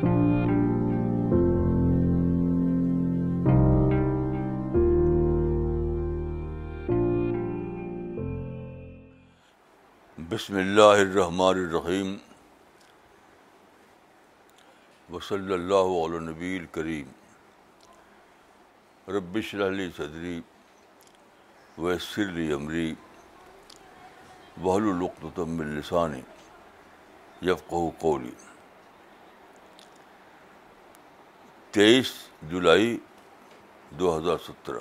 بسم اللہ الرحمن الرحیم وصلی اللہ علیہ نبی الکریم ربش رحلی صدری وسرلی عمری وحل العقت و تم السانی یفق ولی تیئیس جولائی دو ہزار سترہ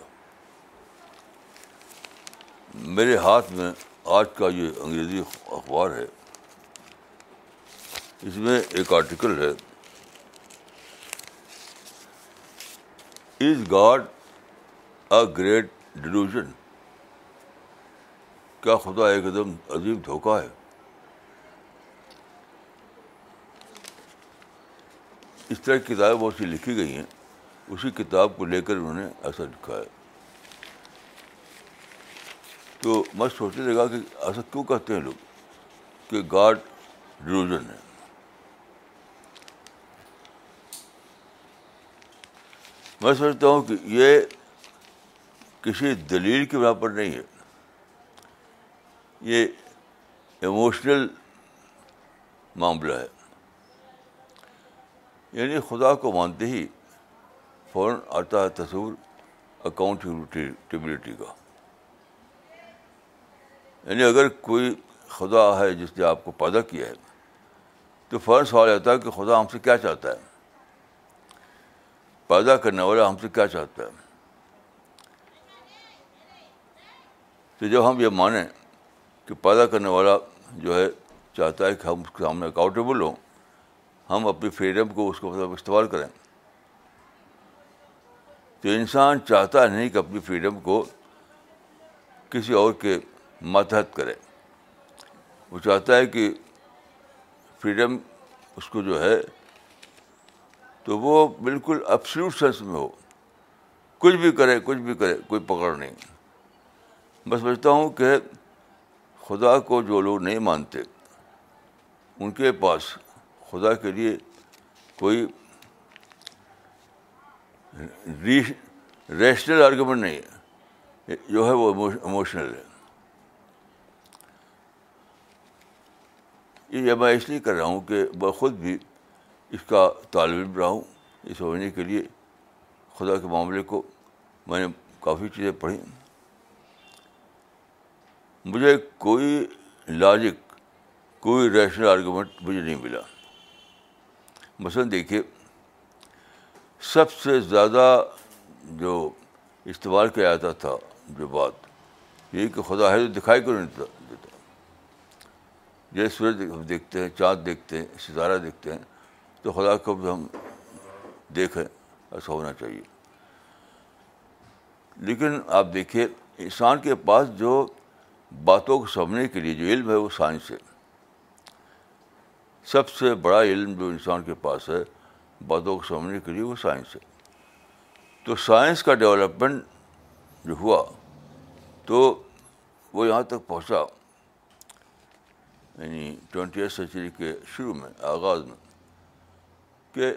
میرے ہاتھ میں آج کا یہ انگریزی اخبار ہے اس میں ایک آرٹیکل ہے is God a great delusion کیا خدا ایک دم عجیب دھوکہ ہے اس طرح کی کتابیں بہت سی لکھی گئی ہیں اسی کتاب کو لے کر انہوں نے ایسا لکھا ہے تو میں سوچنے لگا کہ ایسا کیوں کہتے ہیں لوگ کہ گاڈ ڈیلوژن ہے میں سمجھتا ہوں کہ یہ کسی دلیل کے بنا پر نہیں ہے یہ ایموشنل معاملہ ہے یعنی خدا کو مانتے ہی فوراً آتا ہے تصور اکاؤنٹیبلٹی کا یعنی اگر کوئی خدا ہے جس نے آپ کو پیدا کیا ہے تو فوراً سوال آتا ہے کہ خدا ہم سے کیا چاہتا ہے پیدا کرنے والا ہم سے کیا چاہتا ہے تو جب ہم یہ مانیں کہ پیدا کرنے والا جو ہے چاہتا ہے کہ ہم اس کے سامنے اکاؤنٹیبل ہوں ہم اپنی فریڈم کو اس کو مطلب استعمال کریں تو انسان چاہتا نہیں کہ اپنی فریڈم کو کسی اور کے ماتحت کرے وہ چاہتا ہے کہ فریڈم اس کو جو ہے تو وہ بالکل اپسلوٹ سینس میں ہو کچھ بھی کرے کچھ بھی کرے کوئی پکڑ نہیں میں سمجھتا ہوں کہ خدا کو جو لوگ نہیں مانتے ان کے پاس خدا کے لیے کوئی ریشنل آرگومنٹ نہیں ہے جو ہے وہ اموشنل ہے یہ میں اس لیے کر رہا ہوں کہ میں خود بھی اس کا طالب علم رہا ہوں اس سمجھنے کے لیے خدا کے معاملے کو میں نے کافی چیزیں پڑھیں مجھے کوئی لاجک کوئی ریشنل آرگومنٹ مجھے نہیں ملا مثلاً دیکھیے سب سے زیادہ جو استعمال کیا جاتا تھا جو بات یہ کہ خدا ہے تو دکھائی کیوں نہیں دیتا جیسے ہم دیکھتے ہیں چاند دیکھتے ہیں ستارہ دیکھتے ہیں تو خدا کو بھی ہم دیکھیں ایسا ہونا چاہیے لیکن آپ دیکھیے انسان کے پاس جو باتوں کو سمجھنے کے لیے جو علم ہے وہ سائنس ہے سب سے بڑا علم جو انسان کے پاس ہے باتوں کو سمجھنے کے لیے وہ سائنس ہے تو سائنس کا ڈیولپمنٹ جو ہوا تو وہ یہاں تک پہنچا یعنی ٹوینٹی ایسٹ سینچری کے شروع میں آغاز میں کہ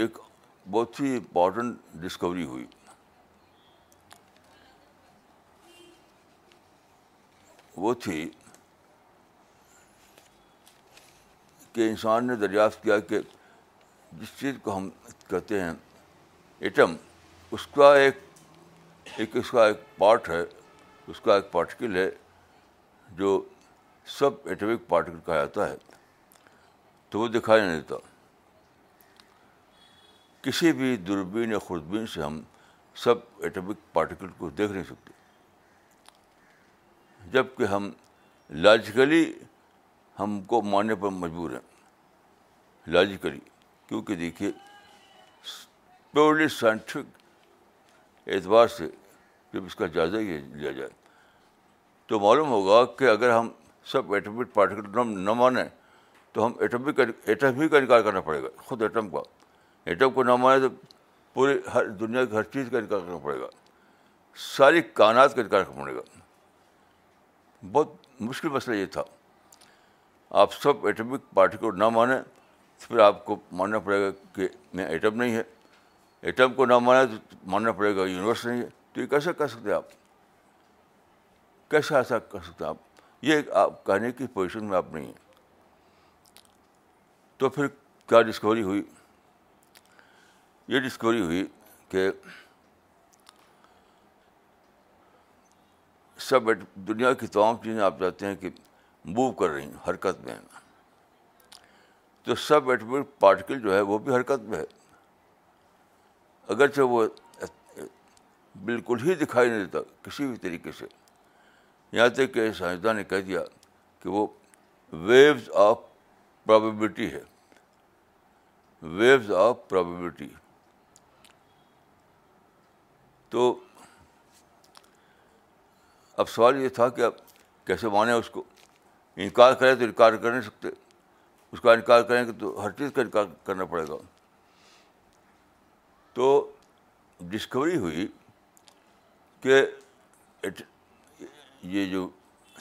ایک بہت ہی امپورٹنٹ ڈسکوری ہوئی وہ تھی کہ انسان نے دریافت کیا کہ جس چیز کو ہم کہتے ہیں ایٹم اس کا ایک ایک اس کا ایک پارٹ ہے اس کا ایک پارٹیکل ہے جو سب ایٹمک پارٹیکل کہا جاتا ہے تو وہ دکھایا دیتا کسی بھی دوربین یا خوردبین سے ہم سب ایٹمک پارٹیکل کو دیکھ نہیں سکتے جب کہ ہم لاجیکلی ہم کو ماننے پر مجبور ہیں لاجیکلی کیونکہ دیکھیے پیورلی سائنٹیفک اعتبار سے جب اس کا جائزہ ہی لیا جائے تو معلوم ہوگا کہ اگر ہم سب ایٹمک پارٹیکل نہ مانیں تو ہم ایٹمک ایٹم ہی کا انکار کرنا پڑے گا خود ایٹم کا ایٹم کو نہ مانیں تو پورے ہر دنیا کی ہر چیز کا انکار کرنا پڑے گا ساری کائنات کا انکار کرنا پڑے گا بہت مشکل مسئلہ یہ تھا آپ سب ایٹمک پارٹیکل نہ مانیں پھر آپ کو ماننا پڑے گا کہ میں ایٹم نہیں ہے ایٹم کو نہ مانا تو ماننا پڑے گا یونیورس نہیں ہے تو یہ کیسے کر سکتے آپ کیسے ایسا کر سکتے آپ یہ آپ کہنے کی پوزیشن میں آپ نہیں ہیں تو پھر کیا ڈسکوری ہوئی یہ ڈسکوری ہوئی کہ سب دنیا کی تمام چیزیں آپ چاہتے ہیں کہ موو کر رہی ہیں حرکت میں تو سب ایٹمک پارٹیکل جو ہے وہ بھی حرکت میں ہے اگرچہ وہ بالکل ہی دکھائی نہیں دیتا کسی بھی طریقے سے یہاں تک کہ سائنسداں نے کہہ دیا کہ وہ ویوز آف پرابیبلٹی ہے ویوز آف پرابیبلٹی تو اب سوال یہ تھا کہ اب کیسے مانیں اس کو انکار کریں تو انکار کر نہیں سکتے اس کا انکار کریں گے تو ہر چیز کا انکار کرنا پڑے گا تو ڈسکوری ہوئی کہ یہ جو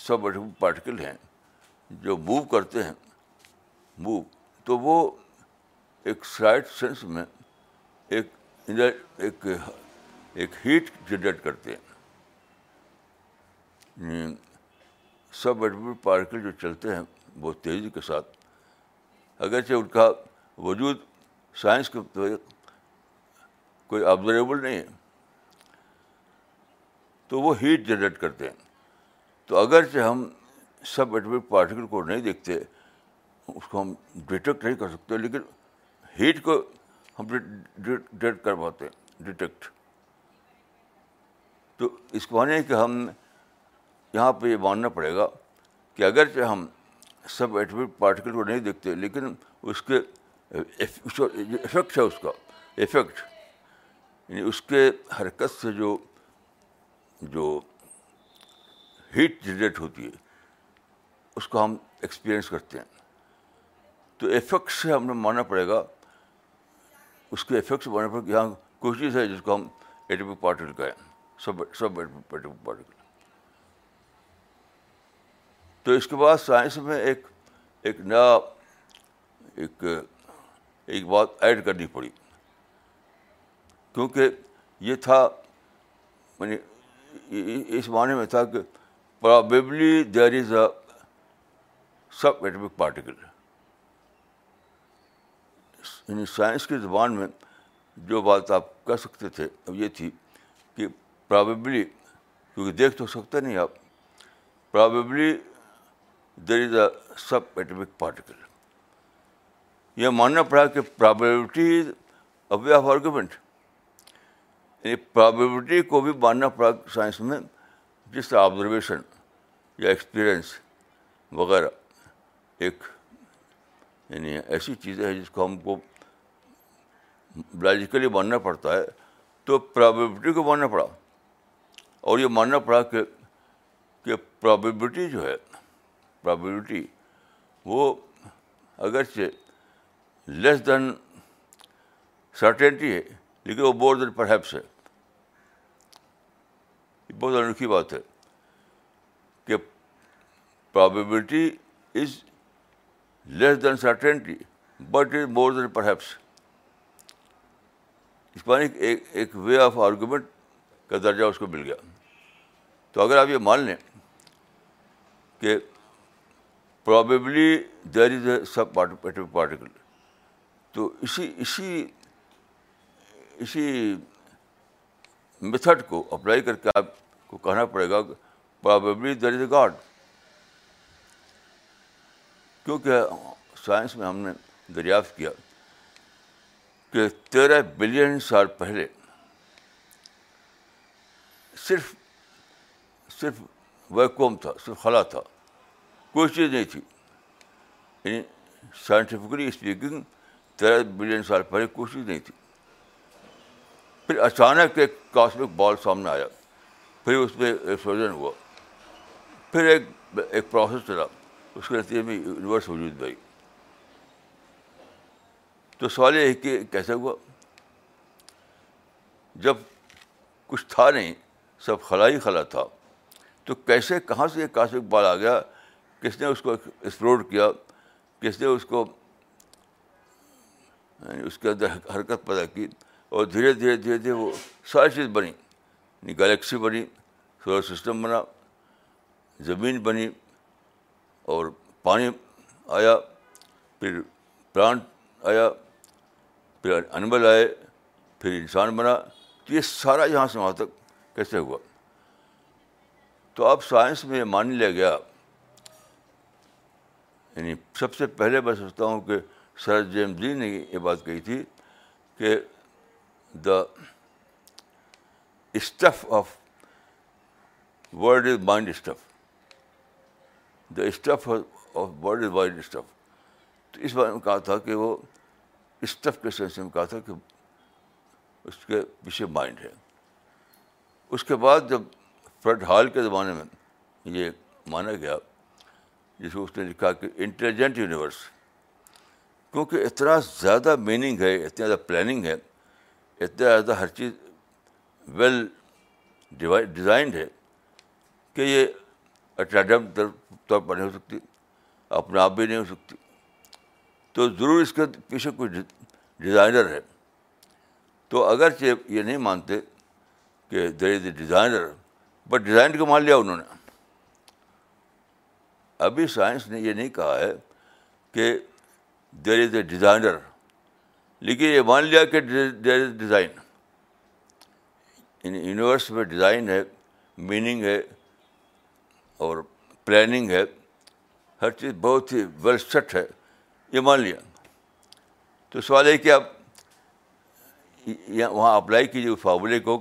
سب ایٹم پارٹیکل ہیں جو موو کرتے ہیں موو تو وہ ایک سائڈ سینس میں ایک ایک ایک ہیٹ جنریٹ کرتے ہیں سب ایٹم پارٹیکل جو چلتے ہیں بہت تیزی کے ساتھ اگرچہ ان کا وجود سائنس کے مطابق کوئی آبزرویبل نہیں ہے تو وہ ہیٹ جنریٹ کرتے ہیں تو اگرچہ ہم سب ایٹمک پارٹیکل کو نہیں دیکھتے اس کو ہم ڈیٹیکٹ نہیں کر سکتے لیکن ہیٹ کو ہم ڈیٹیکٹ کر پاتے ہیں ڈیٹیکٹ تو اس کو ہے کہ ہم یہاں پہ یہ ماننا پڑے گا کہ اگرچہ ہم سب ایٹمک پارٹیکل کو نہیں دیکھتے لیکن اس کے افیکٹ ہے اس کا افیکٹ یعنی اس کے حرکت سے جو جو ہیٹ جنریٹ ہوتی ہے اس کو ہم ایکسپیرئنس کرتے ہیں تو افیکٹ سے ہم نے ماننا پڑے گا اس کے افیکٹ سے ماننا پڑے گا یہاں کوشش ہے جس کو ہم ایٹمک پارٹیکل کہیں سب سب ایٹمک پارٹیکل تو اس کے بعد سائنس میں ایک ایک نیا ایک ایک بات ایڈ کرنی پڑی کیونکہ یہ تھا یعنی اس معنی میں تھا کہ probably there is a sub atomic particle یعنی سائنس کی زبان میں جو بات آپ کہہ سکتے تھے یہ تھی کہ پرابیبلی کیونکہ دیکھ تو سکتے نہیں آپ probably there is a subatomic particle یہ ماننا پڑا کہ probability is a way of argument یعنی پرابیبلٹی کو بھی ماننا پڑا سائنس میں جس طرح آبزرویشن یا ایکسپیرئنس وغیرہ ایک یعنی ایسی چیزیں ہیں جس کو ہم کو لاجیکلی ماننا پڑتا ہے تو پرابیبلٹی کو ماننا پڑا اور یہ ماننا پڑا کہ کہ پرابیبلٹی جو ہے پرابلٹی وہ اگرچہ لیس دین سرٹنٹی ہے لیکن وہ مور دین پرہیپس ہے یہ بہت انوکھی بات ہے کہ probability is less than certainty but is more than perhaps is is ایک ایک وے آف آرگومنٹ کا درجہ اس کو مل گیا تو اگر آپ یہ مان لیں کہ probably there is a subatomic particle تو اسی اسی اسی میتھڈ کو اپلائی کر کے آپ کو کہنا پڑے گا probably there is a God کیونکہ سائنس میں ہم نے دریافت کیا کہ تیرہ بلین سال پہلے صرف صرف ویکوم تھا صرف خلا تھا کوئی چیز نہیں تھی یعنی سائنٹیفکلی اسپیکنگ تیرہ بلین سال پہلے کوئی چیز نہیں تھی پھر اچانک ایک کاسمک بال سامنے آیا پھر اس میں ایکسپلوژن ہوا پھر ایک ایک پروسیس چلا اس کے نتیجے میں یونیورس وجود بھائی تو سوال یہ ہے کہ کیسے ہوا جب کچھ تھا نہیں سب خلا ہی خلا تھا تو کیسے کہاں سے یہ کاسمک بال آ گیا کس نے اس کو ایکسپلور کیا کس نے اس کو یعنی اس کے اندر حرکت پیدا کی اور دھیرے دھیرے دھیرے دھیرے وہ ساری چیز بنی یعنی گلیکسی بنی سولر سسٹم بنا زمین بنی اور پانی آیا پھر پلانٹ آیا پھر انمل آئے پھر انسان بنا تو یہ سارا یہاں سے وہاں تک کیسے ہوا تو اب سائنس میں مان لیا گیا یعنی سب سے پہلے میں سوچتا ہوں کہ سر جیم جی نے یہ بات کہی تھی کہ the stuff of world is mind stuff the stuff of world is mind stuff تو اس بارے میں کہا تھا کہ وہ اسٹف کے سینس میں کہا تھا کہ اس کے پیچھے مائنڈ ہے اس کے بعد جب فرڈ ہال کے زمانے میں یہ مانا گیا جسے اس نے لکھا کہ انٹیلیجنٹ یونیورس کیونکہ اتنا زیادہ میننگ ہے اتنی زیادہ پلاننگ ہے اتنا زیادہ ہر چیز ویل ڈیزائنڈ ہے کہ یہ طور پر نہیں ہو سکتی اپنے آپ بھی نہیں ہو سکتی تو ضرور اس کے پیچھے کوئی ڈیزائنر ہے تو اگرچہ یہ نہیں مانتے کہ there is a designer but design کو مان لیا انہوں نے ابھی سائنس نے یہ نہیں کہا ہے کہ دیر از اے ڈیزائنر لیکن یہ مان لیا کہ دیر از ڈیزائن یونیورس میں ڈیزائن ہے میننگ ہے اور پلاننگ ہے ہر چیز بہت ہی ویل سیٹ ہے یہ مان لیا تو سوال ہے کہ آپ وہاں اپلائی کیجیے اس فارمولے کو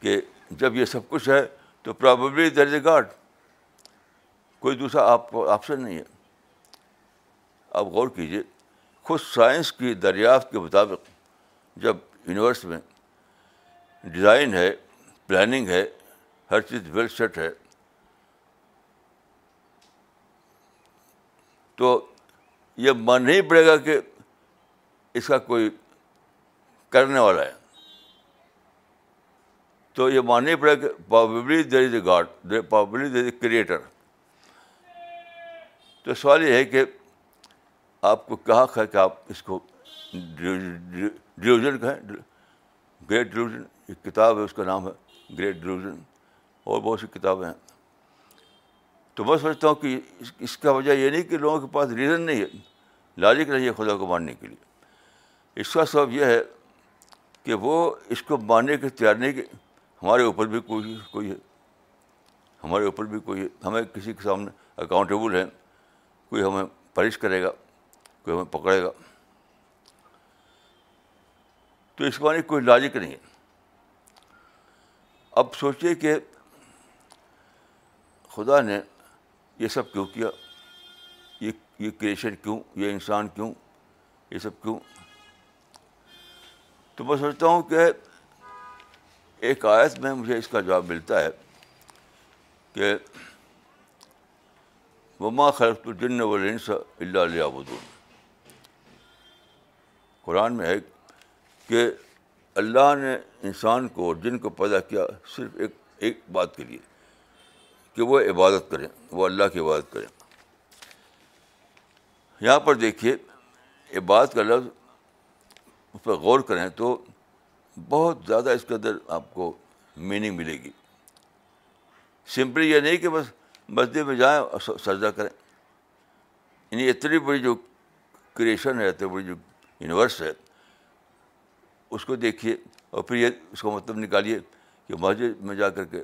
کہ جب یہ سب کچھ ہے تو probably there is a God کوئی دوسرا آپ کو آپشن نہیں ہے آپ غور کیجیے خود سائنس کی دریافت کے مطابق جب یونیورس میں ڈیزائن ہے پلاننگ ہے ہر چیز ویل سیٹ ہے تو یہ من نہیں پڑے گا کہ اس کا کوئی کرنے والا ہے تو یہ ماننا پڑے گا کہ probably is a God probably a creator تو سوال یہ ہے کہ آپ کو کہا کہ آپ اس کو ڈیوژن کہیں گریٹ ڈیوژن ایک کتاب ہے اس کا نام ہے گریٹ ڈیوژن اور بہت سی کتابیں ہیں تو میں سمجھتا ہوں کہ اس کا وجہ یہ نہیں کہ لوگوں کے پاس ریزن نہیں ہے لاجک رہی ہے خدا کو ماننے کے لیے اس کا سبب یہ ہے کہ وہ اس کو ماننے کے تیار نہیں کہ ہمارے اوپر بھی کوئی کوئی ہے ہمارے اوپر بھی کوئی ہے ہمیں کسی کے سامنے اکاؤنٹیبل ہیں کوئی ہمیں پرش کرے گا کوئی ہمیں پکڑے گا تو اس بارے کوئی لاجک نہیں ہے اب سوچیے کہ خدا نے یہ سب کیوں کیا یہ کریشن کیوں یہ انسان کیوں یہ سب کیوں تو میں سوچتا ہوں کہ ایک آیت میں مجھے اس کا جواب ملتا ہے کہ وہ ماں الجن جن و لنسا اللہ علیہ قرآن میں ہے کہ اللہ نے انسان کو اور جن کو پیدا کیا صرف ایک ایک بات کے لیے کہ وہ عبادت کریں وہ اللہ کی عبادت کریں یہاں پر دیکھیے عبادت کا لفظ اس پر غور کریں تو بہت زیادہ اس کے اندر آپ کو میننگ ملے گی سمپلی یہ نہیں کہ بس مسجد میں جائیں اور سجدہ کریں یعنی اتنی بڑی جو کریشن ہے اتنی بڑی جو یونیورس ہے اس کو دیکھیے اور پھر یہ اس کا مطلب نکالیے کہ مسجد میں جا کر کے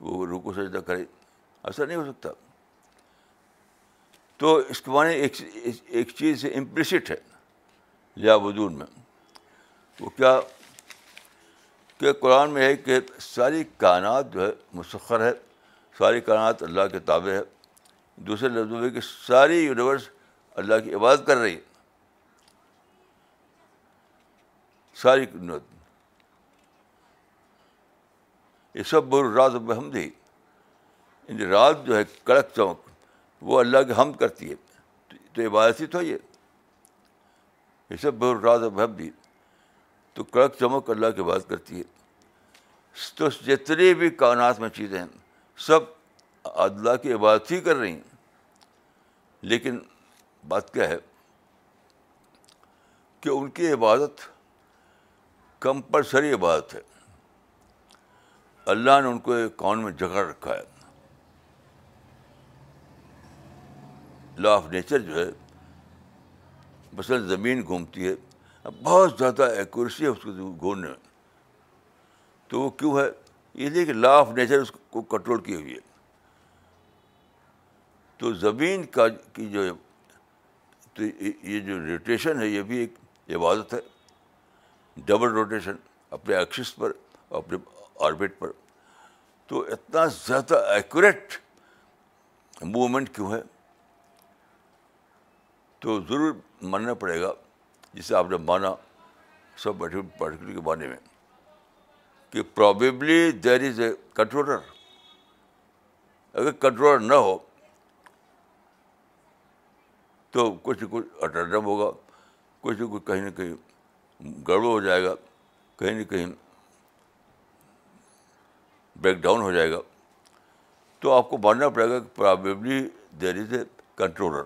وہ رکو سجدہ کرے ایسا نہیں ہو سکتا تو اس کے معنی ایک ایک چیز امپلسٹ ہے لیا وجود میں وہ کیا کہ قرآن میں ہے کہ ساری کائنات جو ہے مسخر ہے ساری کائنات اللہ کے تابع ہے دوسرے لفظوں میں کہ ساری یونیورس اللہ کی عبادت کر رہی ہے ساری راز الراز الحمدی ان راز جو ہے کڑک چونک وہ اللہ کے حمد کرتی ہے تو عبادت ہی تو یہ سب بر راز الحمد بھی تو کڑک چمک اللہ کی عبادت کرتی ہے تو جتنی بھی کائنات میں چیزیں ہیں سب اللہ کی عبادت ہی کر رہی ہیں لیکن بات کیا ہے کہ ان کی عبادت کمپلسری عبادت ہے اللہ نے ان کو ایک کون میں جگڑ رکھا ہے لا آف نیچر جو ہے مثلاً زمین گھومتی ہے بہت زیادہ ایکوریسی ہے اس کو گھومنے میں تو وہ کیوں ہے یہ لا آف نیچر اس کو کنٹرول کی ہوئی ہے تو زمین کا کی جو تو یہ جو روٹیشن ہے یہ بھی ایک عبادت ہے ڈبل روٹیشن اپنے ایکسس پر اپنے آربٹ پر تو اتنا زیادہ ایکوریٹ موومنٹ کیوں ہے تو ضرور ماننا پڑے گا جسے آپ نے مانا سب پارٹیکل کے بارے میں کہ probably there is a controller اگر کنٹرولر نہ ہو تو کچھ نہ کچھ اٹرڈم ہوگا کچھ نہ کچھ کہیں نہ کہیں گڑبڑ ہو جائے گا کہیں نہ کہیں بریک ڈاؤن ہو جائے گا تو آپ کو ماننا پڑے گا کہ probably there is a controller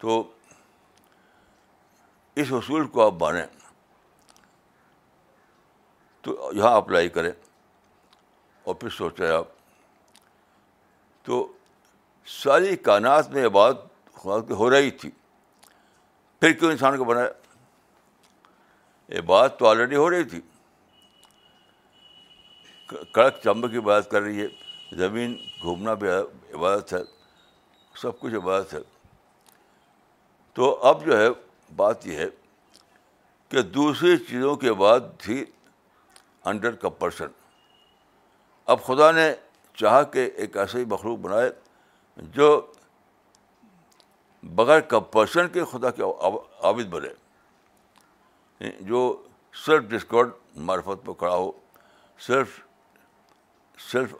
تو اس اصول کو آپ مانیں تو یہاں اپلائی کریں اور پھر سوچیں آپ تو ساری کائنات میں یہ بات ہو رہی تھی پھر کیوں انسان کو بنایا یہ بات تو آلریڈی ہو رہی تھی کڑک چمب کی بات کر رہی ہے زمین گھومنا بھی عبادت ہے سب کچھ عبادت ہے تو اب جو ہے بات یہ ہے کہ دوسری چیزوں کے بعد تھی انڈر پرسن اب خدا نے چاہا کہ ایک ایسے ہی مخلوق بنائے جو بغیر کا پرسن کے خدا کے عابد بنے جو سیلف ڈسکورڈ معرفت پر کھڑا ہو سیلف سیلف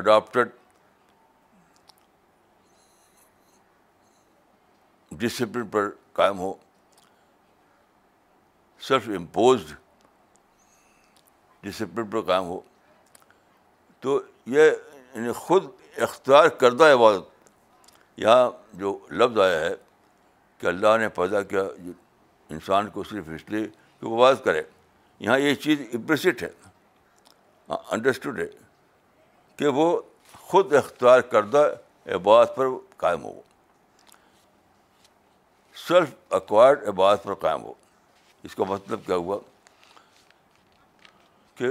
اڈاپٹیڈ ڈسپلن پر قائم ہو سیلف امپوزڈ ڈسپلن پر قائم ہو تو یہ یعنی خود اختیار کردہ عبادت یہاں جو لفظ آیا ہے کہ اللہ نے پیدا کیا انسان کو صرف اس لیے کہ وہ عبادت کرے یہاں یہ چیز اپریشیٹ ہے انڈرسٹوڈ ہے کہ وہ خود اختیار کردہ عبادت پر قائم ہو سیلف اکوائرڈ عبادت پر قائم ہو اس کا مطلب کیا ہوا کہ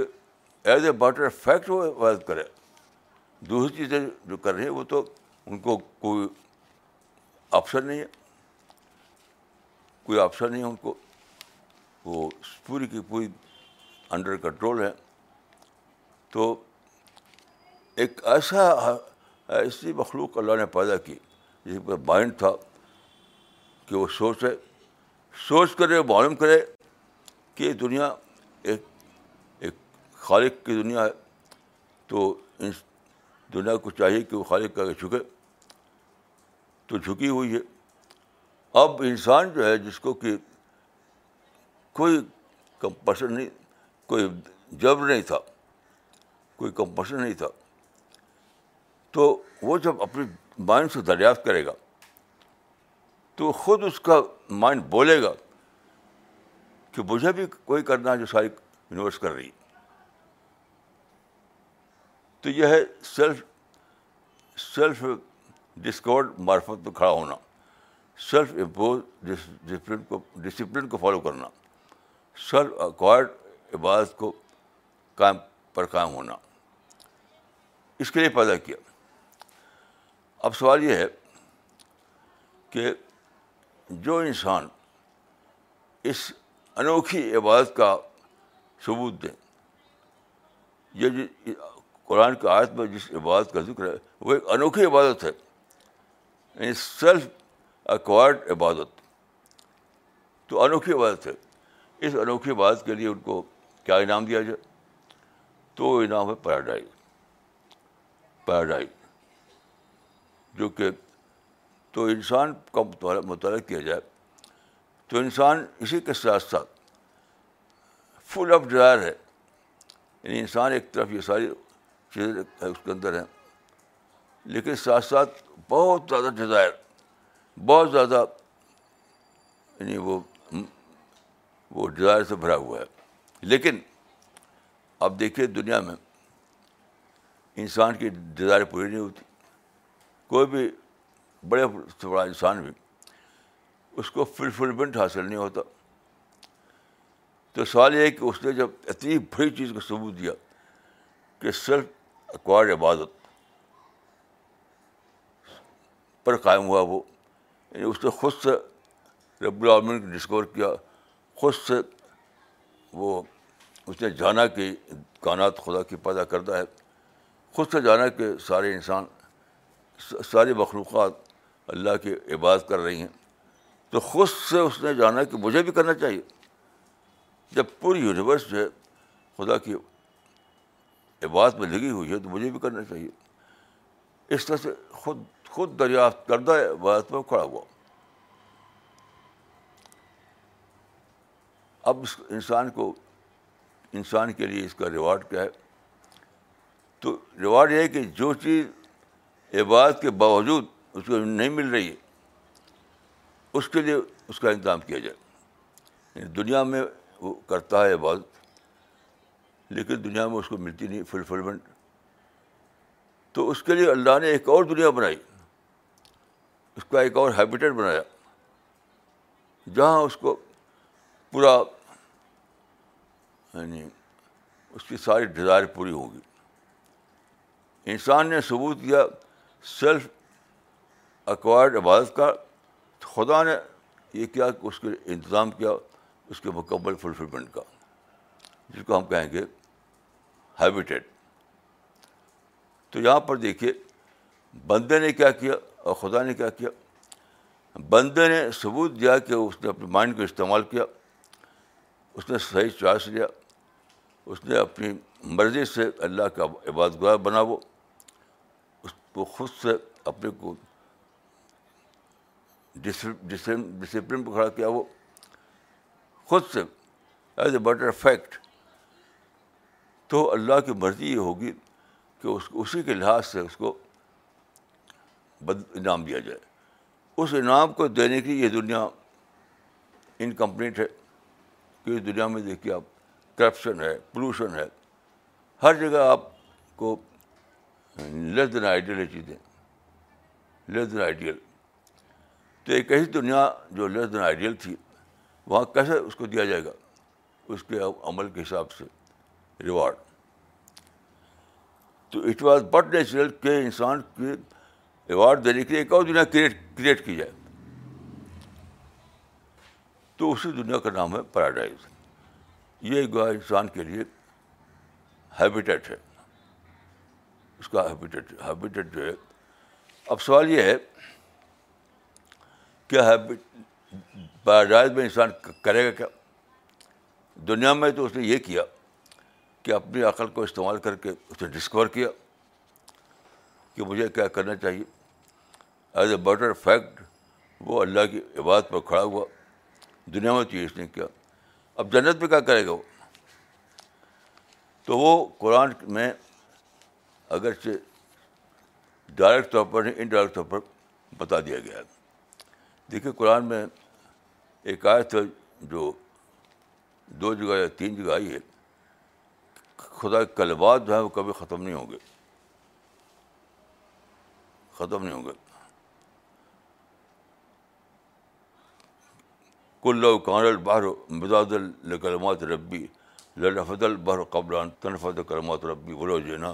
ایز اے باٹر فیکٹ وہ کرے دوسری چیزیں جو کر رہی ہیں وہ تو ان کو کوئی آپشن نہیں ہے کوئی آپشن نہیں ہے ان کو وہ پوری کی پوری انڈر کنٹرول ہے تو ایک ایسا ایسی مخلوق اللہ نے پیدا کی جس پر مائنڈ تھا کہ وہ سوچے سوچ کرے معلوم کرے کہ دنیا خالق کی دنیا ہے تو اس دنیا کو چاہیے کہ وہ خالق کا جھکے تو جھکی ہوئی ہے اب انسان جو ہے جس کو کہ کوئی کمپشن نہیں کوئی جبر نہیں تھا کوئی کمپشن نہیں تھا تو وہ جب اپنے مائنڈ سے دریافت کرے گا تو خود اس کا مائنڈ بولے گا کہ مجھے بھی کوئی کرنا ہے جو ساری یونیورس کر رہی ہے تو یہ ہے سیلف سیلف ڈسکورڈ مارفت پہ کھڑا ہونا سیلف امپوز ڈسپلن کو ڈسپلن کو فالو کرنا سیلف اکوائرڈ عبادت کو کام پر قائم ہونا اس کے لیے پیدا کیا اب سوال یہ ہے کہ جو انسان اس انوکھی عبادت کا ثبوت دیں یہ قرآن کی آیت میں جس عبادت کا ذکر ہے وہ ایک انوکھی عبادت ہے یعنی سیلف اکوائرڈ عبادت تو انوکھی عبادت ہے اس انوکھی عبادت کے لیے ان کو کیا انعام دیا جائے تو انعام ہے پیراڈائز پیراڈائز جو کہ تو انسان کا مطالعہ کیا جائے تو انسان اسی کے ساتھ ساتھ فل آف ڈائر ہے یعنی انسان ایک طرف یہ ساری چیزیں اس کے اندر ہیں لیکن ساتھ ساتھ بہت زیادہ ڈیزائر بہت زیادہ یعنی وہ وہ ڈیزائر سے بھرا ہوا ہے لیکن اب دیکھیے دنیا میں انسان کی ڈیزائر پوری نہیں ہوتی کوئی بھی بڑے سے بڑا انسان بھی اس کو فلفلمنٹ حاصل نہیں ہوتا تو سوال یہ ہے کہ اس نے جب اتنی بڑی چیز کا ثبوت دیا کہ سیلف اقوار عبادت پر قائم ہوا وہ یعنی اس نے خود سے رب العالمین کو ڈسکور کیا خود سے وہ اس نے جانا کہ کانات خدا کی پیدا کرتا ہے خود سے جانا کہ سارے انسان ساری مخلوقات اللہ کی عبادت کر رہی ہیں تو خود سے اس نے جانا کہ مجھے بھی کرنا چاہیے جب پوری یونیورس جو ہے خدا کی عبادت میں لگی ہوئی ہے تو مجھے بھی کرنا چاہیے اس طرح سے خود خود دریافت کردہ عبادت میں کھڑا ہوا اب اس انسان کو انسان کے لیے اس کا ریوارڈ کیا ہے تو ریوارڈ یہ ہے کہ جو چیز عبادت کے باوجود اس کو نہیں مل رہی ہے اس کے لیے اس کا انتظام کیا جائے یعنی دنیا میں وہ کرتا ہے عبادت لیکن دنیا میں اس کو ملتی نہیں فلفلمنٹ تو اس کے لیے اللہ نے ایک اور دنیا بنائی اس کا ایک اور ہیبیٹیٹ بنایا جہاں اس کو پورا یعنی اس کی ساری ڈیزائر پوری ہوگی انسان نے ثبوت کیا سیلف اکوائرڈ عبادت کا تو خدا نے یہ کیا کہ اس کے انتظام کیا اس کے مکمل فلفلمنٹ کا جس کو ہم کہیں گے ہیبیٹیٹ تو یہاں پر دیکھیے بندے نے کیا کیا اور خدا نے کیا کیا بندے نے ثبوت دیا کہ اس نے اپنے مائنڈ کو استعمال کیا اس نے صحیح چوائس لیا اس نے اپنی مرضی سے اللہ کا گاہ بنا وہ اس کو خود سے اپنے کو ڈسپلن پہ کھڑا کیا وہ خود سے ایز اے بیٹر فیکٹ تو اللہ کی مرضی یہ ہوگی کہ اس اسی کے لحاظ سے اس کو بد انعام دیا جائے اس انعام کو دینے کی یہ دنیا انکمپلیٹ ہے کہ اس دنیا میں دیکھیے آپ کرپشن ہے پولوشن ہے ہر جگہ آپ کو لیس دین آئیڈیل ہے چیزیں لیس دین آئیڈیل تو ایک ایسی دنیا جو لیس دین آئیڈیل تھی وہاں کیسے اس کو دیا جائے گا اس کے عمل کے حساب سے ریوارڈ تو اٹ واز بٹ نیچرل کہ انسان کے ریوارڈ دینے کے لیے ایک اور دنیا کریٹ کریٹ کی جائے تو اسی دنیا کا نام ہے پیراڈائز یہ انسان کے لیے ہیبیٹیٹ ہے اس کا ہیبیٹیٹ ہیبیٹیٹ جو ہے اب سوال یہ ہے کہ پیراڈائز میں انسان کرے گا کیا دنیا میں تو اس نے یہ کیا کہ اپنی عقل کو استعمال کر کے اسے ڈسکور کیا کہ مجھے کیا کرنا چاہیے ایز اے بیٹر فیکٹ وہ اللہ کی عبادت پر کھڑا ہوا دنیا میں چیز نے کیا اب جنت میں کیا کرے گا وہ تو وہ قرآن میں اگرچہ ڈائریکٹ طور پر نہیں انڈائریکٹ طور پر بتا دیا گیا ہے دیکھیے قرآن میں ایک آیت ہے جو دو جگہ یا تین جگہ آئی ہے خدا کے کلبات جو ہیں وہ کبھی ختم نہیں ہوں گے ختم نہیں ہوں گے کل کان البر مداد الکلمات ربی لدل بہر قبلان تنفت کلمات ربی بولو جینا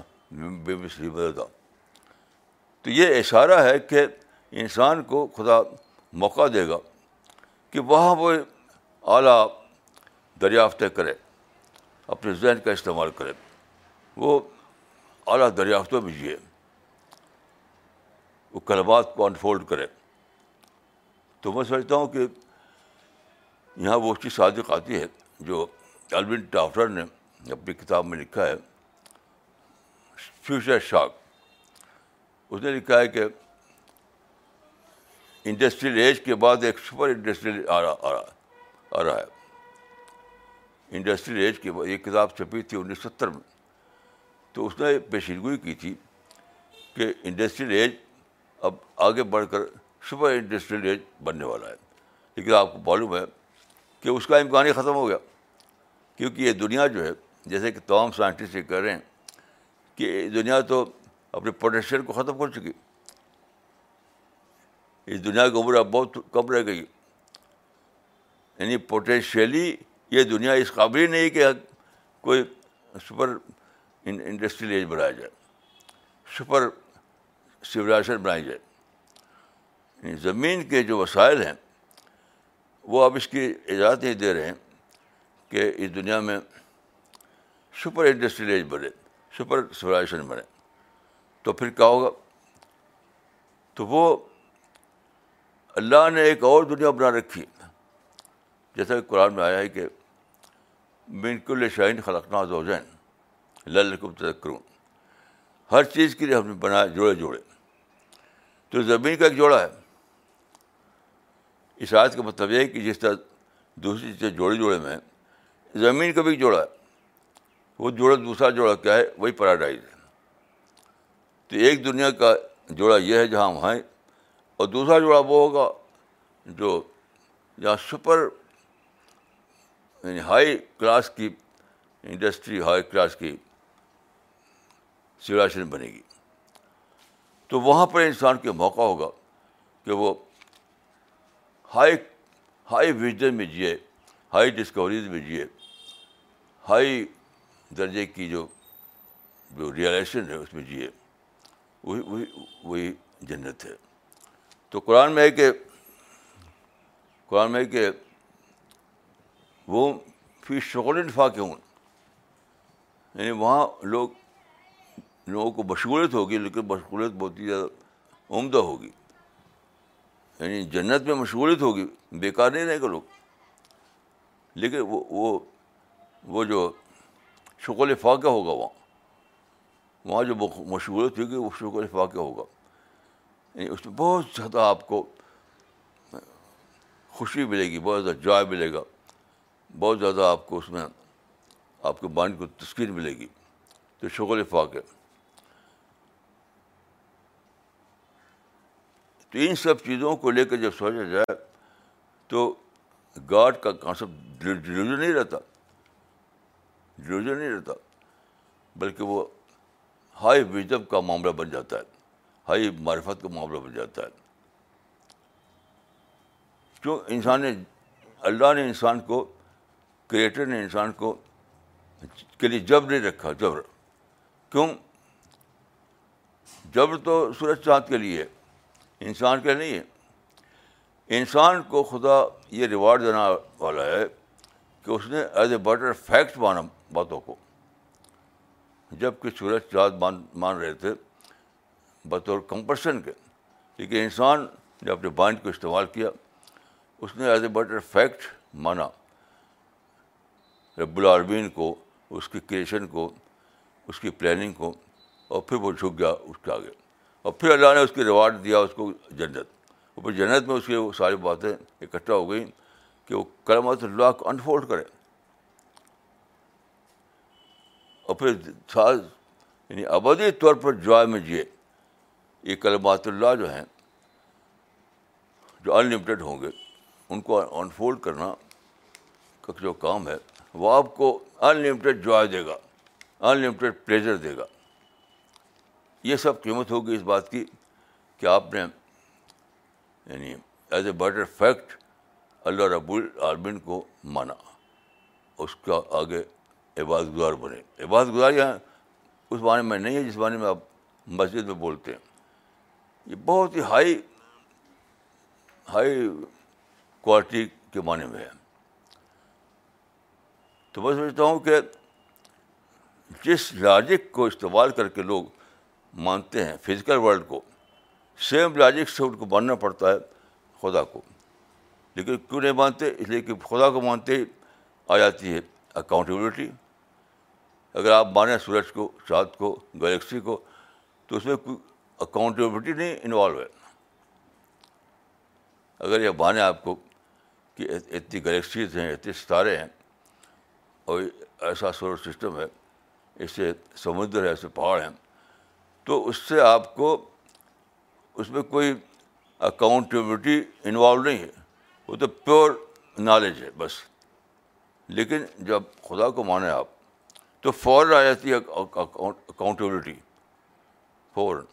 بے مصری شریدہ تو یہ اشارہ ہے کہ انسان کو خدا موقع دے گا کہ وہاں وہ اعلیٰ دریافتیں کرے اپنے ذہن کا استعمال کرے وہ اعلیٰ دریافتوں میں جیے وہ کلبات کو انفولڈ کرے تو میں سمجھتا ہوں کہ یہاں وہ چیز صادق آتی ہے جو الون ٹافٹر نے اپنی کتاب میں لکھا ہے فیوچر شاک اس نے لکھا ہے کہ انڈسٹریل ایج کے بعد ایک سپر انڈسٹریل آ رہا آ رہا ہے انڈسٹریل ایج کے یہ کتاب چھپی تھی انیس سو ستر میں تو اس نے پیشیدگوئی کی تھی کہ انڈسٹریل ایج اب آگے بڑھ کر سپر انڈسٹریل ایج بننے والا ہے لیکن آپ کو معلوم ہے کہ اس کا امکان ہی ختم ہو گیا کیونکہ یہ دنیا جو ہے جیسے کہ تمام سائنٹسٹ یہ کہہ رہے ہیں کہ دنیا تو اپنے پوٹینشیل کو ختم کر چکی اس دنیا کی عمر اب بہت کم رہ گئی یعنی پوٹینشیلی یہ دنیا اس قابل نہیں کہ کوئی سپر انڈسٹریل ایج بنایا جائے سپر سولیزیشن بنائی جائے یعنی زمین کے جو وسائل ہیں وہ اب اس کی اجازت نہیں دے رہے ہیں کہ اس دنیا میں سپر انڈسٹریل ایج بنے سپر سولیزیشن بنے تو پھر کیا ہوگا تو وہ اللہ نے ایک اور دنیا بنا رکھی ہے جیسا کہ قرآن میں آیا ہے کہ بنکل شاہین خلقنا زوجین للکم تذکرون ہر چیز کے لیے ہم نے بنایا جوڑے جوڑے تو زمین کا ایک جوڑا ہے آیت کا مطلب یہ ہے کہ جس طرح دوسری چیزیں جوڑے جوڑے میں زمین کا بھی ایک جوڑا ہے وہ جوڑا دوسرا جوڑا کیا ہے وہی پیراڈائز ہے تو ایک دنیا کا جوڑا یہ ہے جہاں وہاں اور دوسرا جوڑا وہ ہوگا جو یہاں سپر یعنی ہائی کلاس کی انڈسٹری ہائی کلاس کی سیوائشن بنے گی تو وہاں پر انسان کے موقع ہوگا کہ وہ ہائی ہائی ویژن میں جیے ہائی ڈسکوریز میں جیے ہائی درجے کی جو جو ریئلائزیشن ہے اس میں جیے وہی وہی وہی جنت ہے تو قرآن میں ہے کہ قرآن میں ہے کہ وہ فی شغل لفاقے ہوں یعنی وہاں لوگ لوگوں کو مشغولت ہوگی لیکن مشغولت بہت ہی زیادہ عمدہ ہوگی یعنی جنت میں مشغولت ہوگی بیکار نہیں رہے گا لوگ لیکن وہ وہ وہ جو شغل فاقہ ہوگا وہاں وہاں جو مشغولت ہوگی وہ شکل فاقہ ہوگا یعنی اس میں بہت زیادہ آپ کو خوشی ملے گی بہت زیادہ جوائے ملے گا بہت زیادہ آپ کو اس میں آپ کے مائنڈ کو تسکین ملے گی تو شغل فاق ہے تو ان سب چیزوں کو لے کر جب سوچا جائے تو گاڈ کا کانسیپٹ ڈلیوزر نہیں رہتا ڈیلیجن نہیں رہتا بلکہ وہ ہائی وزم کا معاملہ بن جاتا ہے ہائی معرفت کا معاملہ بن جاتا ہے کیوں انسان نے اللہ نے انسان کو کریٹر نے انسان کو کے لیے جبر نہیں رکھا جبر کیوں جبر تو سورج چاند کے لیے ہے انسان کے نہیں ہے انسان کو خدا یہ ریوارڈ دینا والا ہے کہ اس نے ایز اے بٹر فیکٹ مانا باتوں کو جب کہ سورج چاند مان مان رہے تھے بطور کمپرشن کے لیکن انسان نے اپنے بائنڈ کو استعمال کیا اس نے ایز اے بٹر فیکٹ مانا رب العالمین کو اس کی کریشن کو اس کی پلاننگ کو اور پھر وہ جھک گیا اس کے آگے اور پھر اللہ نے اس کے ریوارڈ دیا اس کو جنت اور پھر جنت میں اس کی وہ ساری باتیں اکٹھا ہو گئیں کہ وہ کلمات اللہ کو انفولڈ کرے اور پھر ساز یعنی آبادی طور پر جوائے میں جیے یہ کلمات اللہ جو ہیں جو انلمیٹیڈ ہوں گے ان کو انفولڈ کرنا کا جو کام ہے وہ آپ کو ان لمیٹیڈ جوائ دے گا ان لمیٹیڈ پلیزر دے گا یہ سب قیمت ہوگی اس بات کی کہ آپ نے یعنی ایز اے بیٹر فیکٹ اللہ رب العالمین کو مانا اس کا آگے عبادت گزار بنے عبادت گزار یہاں اس معنی میں نہیں ہے جس معنی میں آپ مسجد میں بولتے ہیں یہ بہت ہی ہائی ہائی کوالٹی کے معنی میں ہے تو میں سمجھتا ہوں کہ جس لاجک کو استعمال کر کے لوگ مانتے ہیں فزیکل ورلڈ کو سیم لاجک سے ان کو ماننا پڑتا ہے خدا کو لیکن کیوں نہیں مانتے اس لیے کہ خدا کو مانتے ہی آ جاتی ہے اکاؤنٹیبلٹی اگر آپ مانیں سورج کو چاند کو گلیکسی کو تو اس میں کوئی اکاؤنٹیبلٹی نہیں انوالو ہے اگر یہ مانیں آپ کو کہ اتنی گلیکسیز ہیں اتنے ستارے ہیں اور ایسا سولر سسٹم ہے اس سے سمندر ہے ایسے پہاڑ ہیں تو اس سے آپ کو اس میں کوئی اکاؤنٹیبلٹی انوالو نہیں ہے وہ تو پیور نالج ہے بس لیکن جب خدا کو مانیں آپ تو فوراً آ جاتی ہے اکاؤنٹیبلٹی فوراً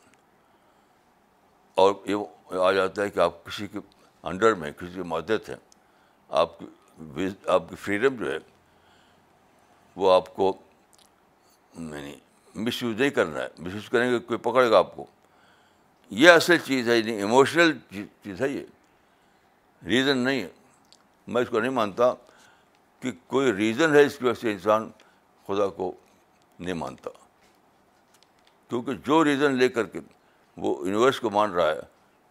اور یہ آ جاتا ہے کہ آپ کسی کے انڈر میں کسی کی مدد ہیں آپ کی آپ کی فریڈم جو ہے وہ آپ کو یعنی مس یوز نہیں کرنا ہے مس یوز کریں گے کوئی پکڑے گا آپ کو یہ اصل چیز ہے یعنی ایموشنل چیز ہے یہ ریزن نہیں ہے میں اس کو نہیں مانتا کہ کوئی ریزن ہے اس کی وجہ سے انسان خدا کو نہیں مانتا کیونکہ جو ریزن لے کر کے وہ یونیورس کو مان رہا ہے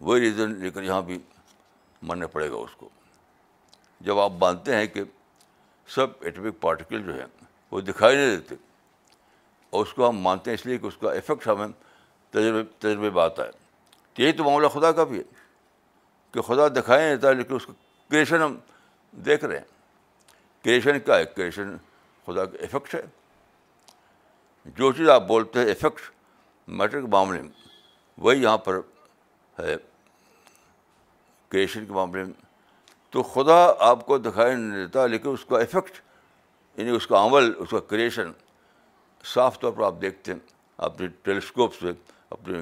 وہی ریزن لے کر یہاں بھی ماننا پڑے گا اس کو جب آپ مانتے ہیں کہ سب ایٹمک پارٹیکل جو ہیں وہ دکھائی نہیں دیتے اور اس کو ہم مانتے ہیں اس لیے کہ اس کا افیکٹ ہمیں تجربے تجربے میں آتا ہے یہی تو معاملہ خدا کا بھی ہے کہ خدا دکھائی نہیں دیتا لیکن اس کا کریشن ہم دیکھ رہے ہیں کریشن کا ہے کریشن خدا کا افیکٹ ہے جو چیز آپ بولتے ہیں افیکٹ میٹر کے معاملے میں وہی یہاں پر ہے کریشن کے معاملے میں تو خدا آپ کو دکھائی نہیں دیتا لیکن اس کا افیکٹ یعنی اس کا عمل اس کا کریشن صاف طور پر آپ دیکھتے ہیں اپنے ٹیلیسکوپ سے اپنے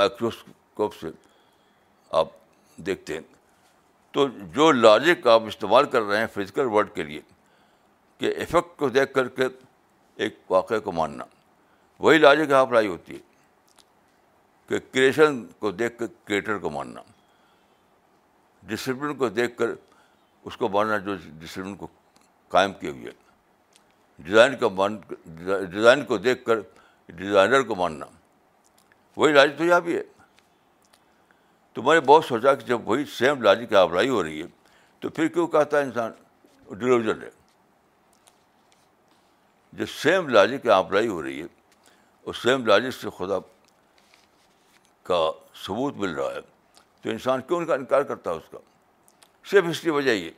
مائکروسکوپ سے آپ دیکھتے ہیں تو جو لاجک آپ استعمال کر رہے ہیں فزیکل ورلڈ کے لیے کہ افیکٹ کو دیکھ کر کے ایک واقعہ کو ماننا وہی لاجک آپ لائی ہوتی ہے کہ کریشن کو دیکھ کر کریٹر کو ماننا ڈسپلن کو دیکھ کر اس کو ماننا جو ڈسپلن کو قائم کیے ہوئے ڈیزائن کا مان ڈیزائن کو دیکھ کر ڈیزائنر کو ماننا وہی لاجک تو یہاں بھی ہے تو میں نے بہت سوچا کہ جب وہی سیم لاجک آپ لائی ہو رہی ہے تو پھر کیوں کہتا ہے انسان ڈروجر ہے جو سیم لاجک اپلائی ہو رہی ہے اس سیم لاجک سے خدا کا ثبوت مل رہا ہے تو انسان کیوں ان کا انکار کرتا ہے اس کا صرف اس کی وجہ یہ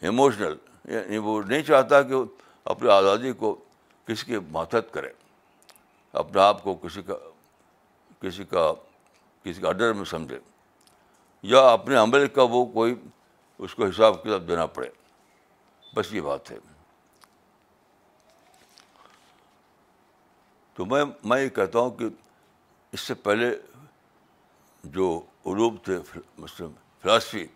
ایموشنل یعنی وہ نہیں چاہتا کہ وہ اپنی آزادی کو کسی کے ماتحت کرے اپنے آپ کو کسی کا کسی کا کسی کا اڈر میں سمجھے یا اپنے عمل کا وہ کوئی اس کو حساب کتاب دینا پڑے بس یہ بات ہے تو میں میں یہ کہتا ہوں کہ اس سے پہلے جو عروب تھے مسلم فلاسفی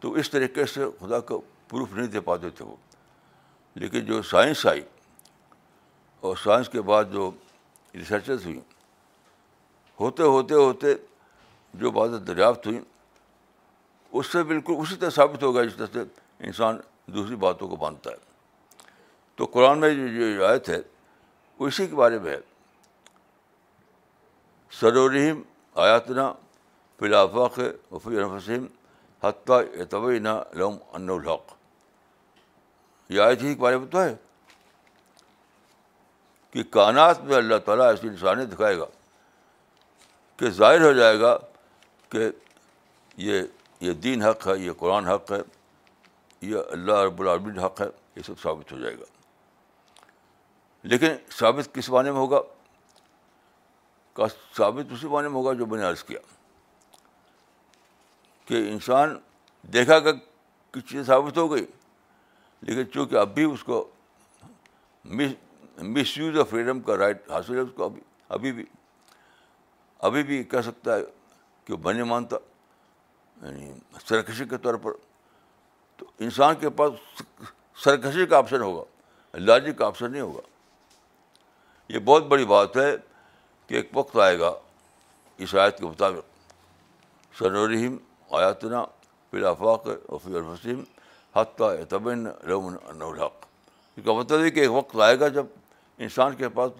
تو اس طریقے سے خدا کو پروف نہیں دے پاتے تھے وہ لیکن جو سائنس آئی اور سائنس کے بعد جو ریسرچز ہوئیں ہوتے ہوتے ہوتے جو باتیں دریافت ہوئیں اس سے بالکل اسی طرح ثابت ہو گیا جس طرح سے انسان دوسری باتوں کو باندھتا ہے تو قرآن میں جو جو رعایت ہے وہ اسی کے بارے میں سر و رحیم آیاتنہ فلافق وفی فسم حتیٰ طبعینا لوم انحق یہ آیت ہی بارے میں تو ہے کہ کائنات میں اللہ تعالیٰ ایسی نشانی دکھائے گا کہ ظاہر ہو جائے گا کہ یہ یہ دین حق ہے یہ قرآن حق ہے یہ اللہ رب العالمین حق ہے یہ سب ثابت ہو جائے گا لیکن ثابت کس معنی میں ہوگا کا ثابت اسی معنی میں ہوگا جو میں نے عرض کیا کہ انسان دیکھا کہ کس چیزیں ثابت ہو گئی لیکن چونکہ اب بھی اس کو مس یوز آف فریڈم کا رائٹ حاصل ہے اس کو ابھی ابھی بھی ابھی بھی کہہ سکتا ہے کہ وہ بنے مانتا یعنی سرکشی کے طور پر تو انسان کے پاس سرکشی کا آپشن ہوگا لاجک کا آپشن نہیں ہوگا یہ بہت بڑی بات ہے کہ ایک وقت آئے گا اس آیت کے مطابق سنورحیم آیاتنا فی آیاتنہ فلافاق اور فی حتہ الحق اس کا مطلب کہ ایک وقت آئے گا جب انسان کے پاس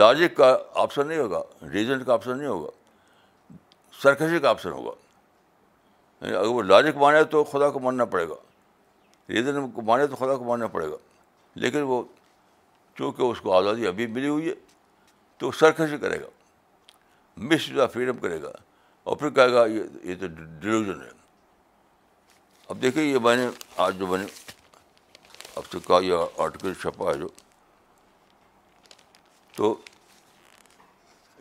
لاجک کا آپشن نہیں ہوگا ریزن کا آپشن نہیں ہوگا سرکشی کا آپشن ہوگا یعنی اگر وہ لاجک مانے تو خدا کو ماننا پڑے گا ریزن کو مانے تو خدا کو ماننا پڑے گا لیکن وہ چونکہ اس کو آزادی ابھی ملی ہوئی ہے تو سرکشی کرے گا مس آ فریڈم کرے گا اور پھر کہے گا یہ تو ہے اب دیکھیں یہ میں نے آج جو میں نے اب سے کہا یہ آرٹیکل چھپا ہے جو تو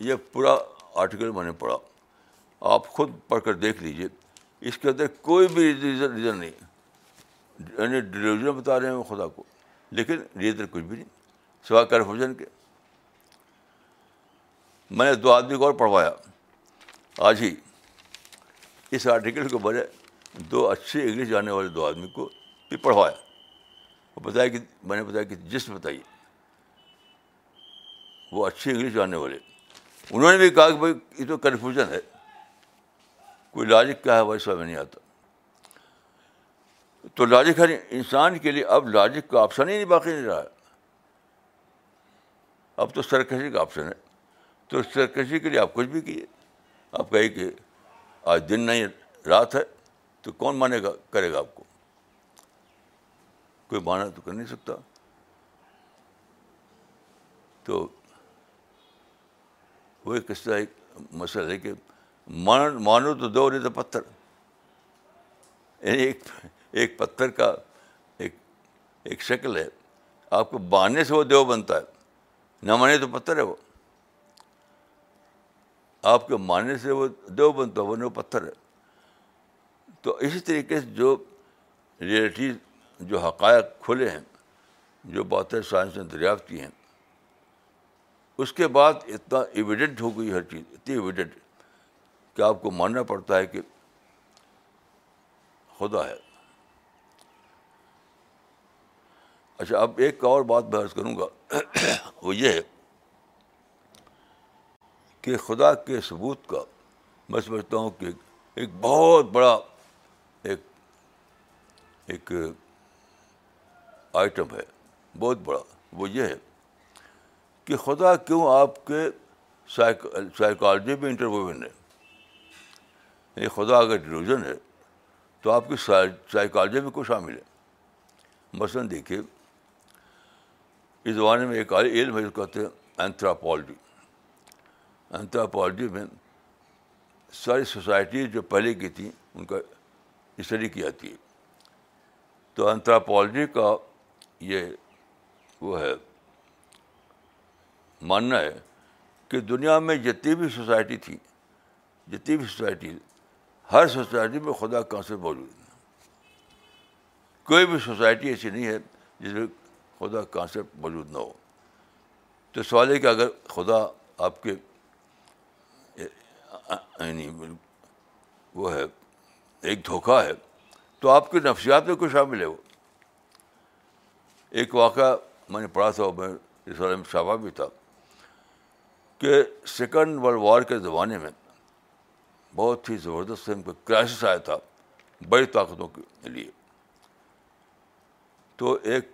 یہ پورا آرٹیکل میں نے پڑھا آپ خود پڑھ کر دیکھ لیجیے اس کے اندر کوئی بھی ریزن ریزن نہیں یعنی ڈیلیوژن بتا رہے ہیں خدا کو لیکن ریزن کچھ بھی نہیں سوا کنفیوژن کے میں نے دو آدمی کو اور پڑھوایا آج ہی اس آرٹیکل کو بڑے دو اچھے انگلش جانے والے دو آدمی کو بھی پڑھوایا وہ بتایا کہ میں نے بتایا کہ جس بتائیے وہ اچھی انگلش جاننے والے انہوں نے بھی کہا کہ بھائی یہ تو کنفیوژن ہے کوئی لاجک کیا ہے وہ سمجھ میں نہیں آتا تو لاجک ہر انسان کے لیے اب لاجک کا آپشن ہی نہیں باقی نہیں رہا اب تو سرکشی کا آپشن ہے تو سرکشی کے لیے آپ کچھ بھی کیے آپ کہیے کہ آج دن نہیں رات ہے تو کون مانے گا کرے گا آپ کو کوئی مانا تو کر نہیں سکتا تو وہ ایک قصہ ایک مسئلہ ہے کہ مانو مانو تو دو نہیں تو پتھر یعنی ایک ایک پتھر کا ایک ایک شکل ہے آپ کو باندھنے سے وہ دیو بنتا ہے نہ مانے تو پتھر ہے وہ آپ کے ماننے سے وہ دیو بنتا ہے وہ نہیں وہ پتھر ہے تو اسی طریقے سے جو ریئلٹی جو حقائق کھلے ہیں جو باتیں سائنس نے دریافت کی ہیں اس کے بعد اتنا ایویڈنٹ ہو گئی ہر چیز اتنی ایویڈنٹ کہ آپ کو ماننا پڑتا ہے کہ خدا ہے اچھا اب ایک اور بات بحث کروں گا وہ یہ ہے کہ خدا کے ثبوت کا میں سمجھتا ہوں کہ ایک بہت بڑا ایک آئٹم ہے بہت بڑا وہ یہ ہے کہ خدا کیوں آپ کے سائیکالوجی میں انٹرویوین ہے یہ یعنی خدا اگر ڈیلیوژن ہے تو آپ کی سائیکالوجی میں کوئی شامل ہے مثلاً دیکھیے اس زمانے میں ایک علم ہے جو کہتے ہیں اینتھراپالوجی اینتھراپالوجی میں ساری سوسائٹی جو پہلے کی تھیں ان کا اسٹڈی کی جاتی ہے تو انتراپولوجی کا یہ وہ ہے ماننا ہے کہ دنیا میں جتنی بھی سوسائٹی تھی جتنی بھی سوسائٹی ہر سوسائٹی میں خدا کہاں سے موجود کوئی بھی سوسائٹی ایسی نہیں ہے جس میں خدا کہاں سے موجود نہ ہو تو سوال ہے کہ اگر خدا آپ کے یعنی وہ ہے ایک دھوکہ ہے تو آپ کے نفسیات میں کچھ ہے وہ ایک واقعہ میں نے پڑھا تھا وہ اس بارے میں شابہ بھی تھا کہ سیکنڈ ورلڈ وار کے زمانے میں بہت ہی زبردست ان کو کرائسس آیا تھا بڑی طاقتوں کے لیے تو ایک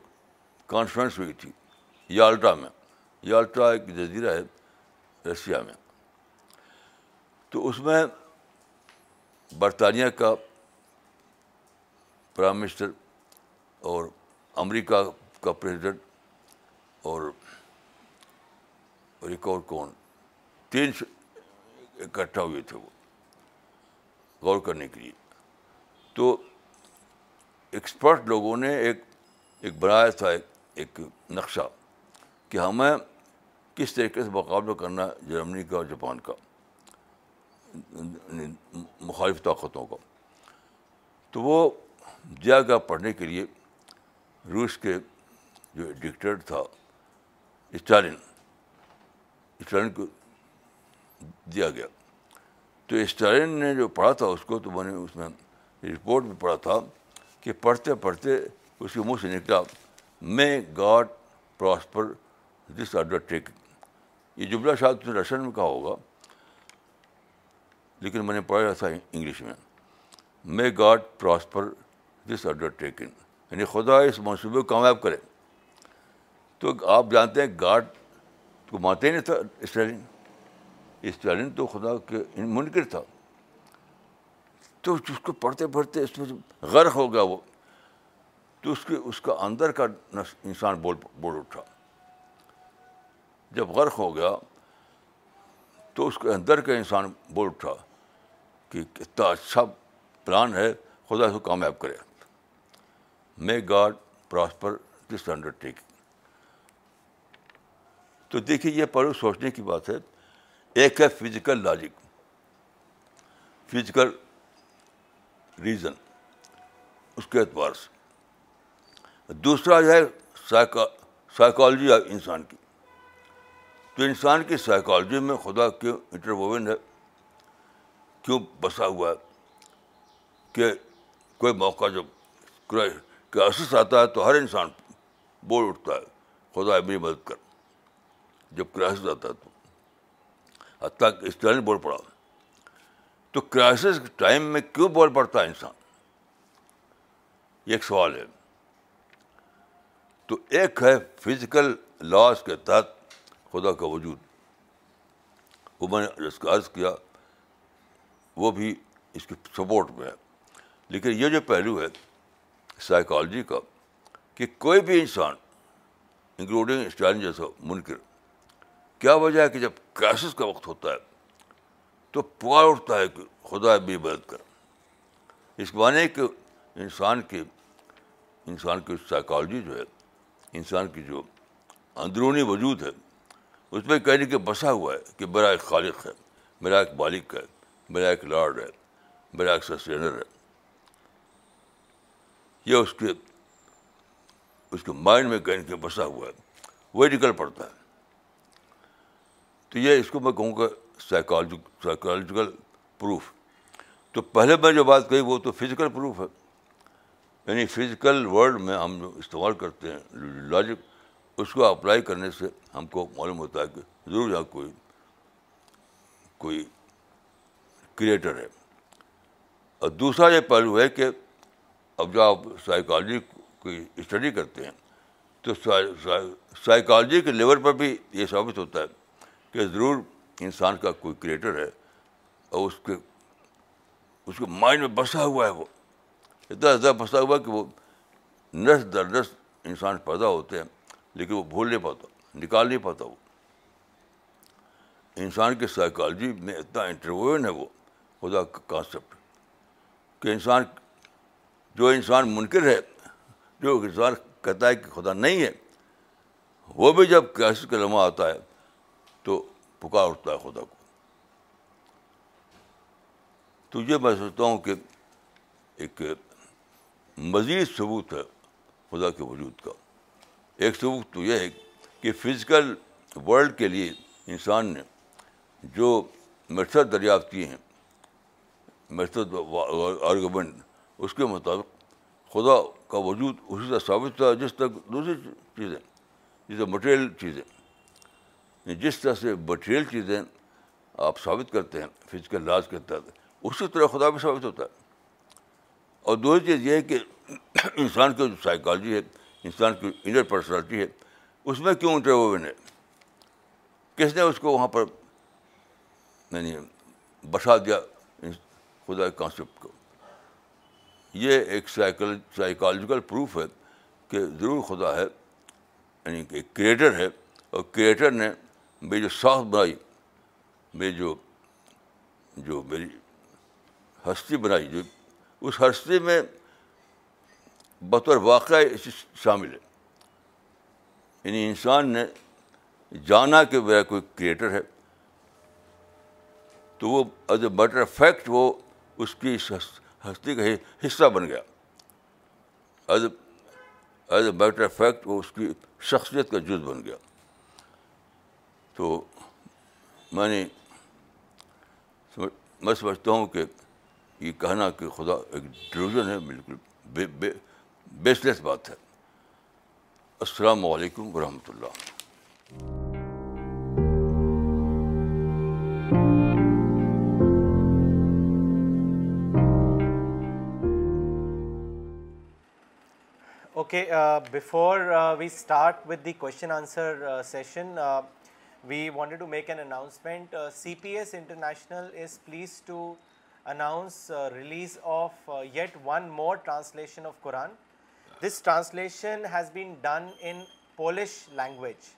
کانفرنس ہوئی تھی یالٹا میں یالٹا ایک جزیرہ ہے رشیا میں تو اس میں برطانیہ کا پرائم منسٹر اور امریکہ کا پریزیڈنٹ اور ایک اور کون تین اکٹھا ہوئے تھے وہ غور کرنے کے لیے تو ایکسپرٹ لوگوں نے ایک ایک بنایا تھا ایک ایک نقشہ کہ ہمیں کس طریقے سے مقابلہ کرنا جرمنی کا اور جاپان کا یعنی مخالف طاقتوں کا تو وہ دیا گیا پڑھنے کے لیے روس کے جو ڈکٹر تھا اسٹالن اسٹالن کو دیا گیا تو اسٹالن نے جو پڑھا تھا اس کو تو میں نے اس میں رپورٹ بھی پڑھا تھا کہ پڑھتے پڑھتے اس کے منہ سے نکلا may God prosper this undertake یہ جملہ شاید تم نے رشن میں کہا ہوگا لیکن میں نے پڑھا تھا انگلش میں میں God prosper this undertaking یعنی خدا اس منصوبے کو کامیاب کرے تو آپ جانتے ہیں گارڈ کو مانتے ہی نہیں تھا اسٹیلنگ اسٹیلنگ تو خدا کے منکر تھا تو اس کو پڑھتے پڑھتے اس میں جب غرق ہو گیا وہ تو اس کے اس کا اندر کا انسان بول اٹھا جب غرق ہو گیا تو اس کے اندر کا انسان بول اٹھا کہ کتنا اچھا پلان ہے خدا اس کو کامیاب کرے may God prosper this undertake تو دیکھیے یہ پڑھ سوچنے کی بات ہے ایک ہے فزیکل لاجک فزیکل ریزن اس کے اعتبار سے دوسرا یہ ہے سائیکالوجی انسان کی تو انسان کی سائیکالوجی میں خدا کیوں انٹرووین ہے کیوں بسا ہوا ہے کہ کوئی موقع جب کہ اسس آتا ہے تو ہر انسان بول اٹھتا ہے خدا میری مدد کر جب کرائسس آتا ہے تو حتیٰ اس طرح نہیں بول پڑا تو کرائسس ٹائم میں کیوں بول پڑتا ہے انسان ایک سوال ہے تو ایک ہے فزیکل لاس کے تحت خدا کا وجود وہ میں نے اس کا عرض کیا وہ بھی اس کی سپورٹ میں ہے لیکن یہ جو پہلو ہے سائیکالوجی کا کہ کوئی بھی انسان انکلوڈنگ اسٹالن جیسا منکر کیا وجہ ہے کہ جب کرائسس کا وقت ہوتا ہے تو پکار اٹھتا ہے کہ خدا بھی مدد کر اس معنی کہ انسان کے انسان کی سائیکالوجی جو ہے انسان کی جو اندرونی وجود ہے اس میں کہنے کے بسا ہوا ہے کہ میرا ایک خالق ہے میرا ایک مالک ہے میرا ایک لارڈ ہے میرا ایک سسٹینر ہے یہ اس کے اس کے مائنڈ میں کہیں کے بسا ہوا ہے وہی نکل پڑتا ہے تو یہ اس کو میں کہوں گا سائیکالوجک سائیکالوجیکل پروف تو پہلے میں جو بات کہی وہ تو فزیکل پروف ہے یعنی فزیکل ورلڈ میں ہم جو استعمال کرتے ہیں لاجک اس کو اپلائی کرنے سے ہم کو معلوم ہوتا ہے کہ ضرور یہاں کوئی کوئی کریٹر ہے اور دوسرا یہ پہلو ہے کہ اب جب آپ سائیکالوجی کی اسٹڈی کرتے ہیں تو سائیکالوجی کے لیول پر بھی یہ ثابت ہوتا ہے کہ ضرور انسان کا کوئی کریٹر ہے اور اس کے اس کے مائنڈ میں بسا ہوا ہے وہ اتنا زیادہ بسا ہوا ہے کہ وہ نس در نس انسان پیدا ہوتے ہیں لیکن وہ بھول نہیں پاتا نکال نہیں پاتا وہ انسان کی سائیکالوجی میں اتنا انٹروین ہے وہ خدا کا کانسیپٹ کہ انسان جو انسان منکر ہے جو انسان کہتا ہے کہ خدا نہیں ہے وہ بھی جب کیسے کا لمحہ آتا ہے تو پکار اٹھتا ہے خدا کو تو یہ میں سوچتا ہوں کہ ایک مزید ثبوت ہے خدا کے وجود کا ایک ثبوت تو یہ ہے کہ فزیکل ورلڈ کے لیے انسان نے جو مرثر دریافت کیے ہیں آرگومنٹ اس کے مطابق خدا کا وجود اسی طرح ثابت ہوتا ہے جس طرح دوسری چیزیں جیسے مٹیریل چیزیں یعنی جس طرح سے مٹیریل چیزیں آپ ثابت کرتے ہیں فزیکل لاز کے تحت اسی طرح خدا بھی ثابت ہوتا ہے اور دوسری چیز یہ ہے کہ انسان کی جو سائیکالوجی ہے انسان کی انر پرسنالٹی ہے اس میں کیوں انٹروین ہے کس نے اس کو وہاں پر یعنی بسا دیا خدا کے کانسیپٹ کو یہ ایک سائیکل سائیکالوجیکل پروف ہے کہ ضرور خدا ہے یعنی کہ کریٹر ہے اور کریٹر نے میری جو ساخت بنائی میری جو جو میری ہستی بنائی جو اس ہستی میں بطور واقعہ شامل ہے یعنی انسان نے جانا کہ میرا کوئی کریٹر ہے تو وہ ایز اے بیٹر فیکٹ وہ اس کی ہستی کا حصہ بن گیا as as a matter of fact وہ اس کی شخصیت کا جز بن گیا تو میں نے میں سمجھتا ہوں کہ یہ کہنا کہ خدا ایک ڈروژن ہے بالکل بے بے لیس بات ہے السلام علیکم ورحمۃ اللہ Okay, uh, before uh, we start with the question answer uh, session, we wanted to make an announcement. CPS International is pleased to announce release of yet one more translation of Quran. This translation has been done in Polish language,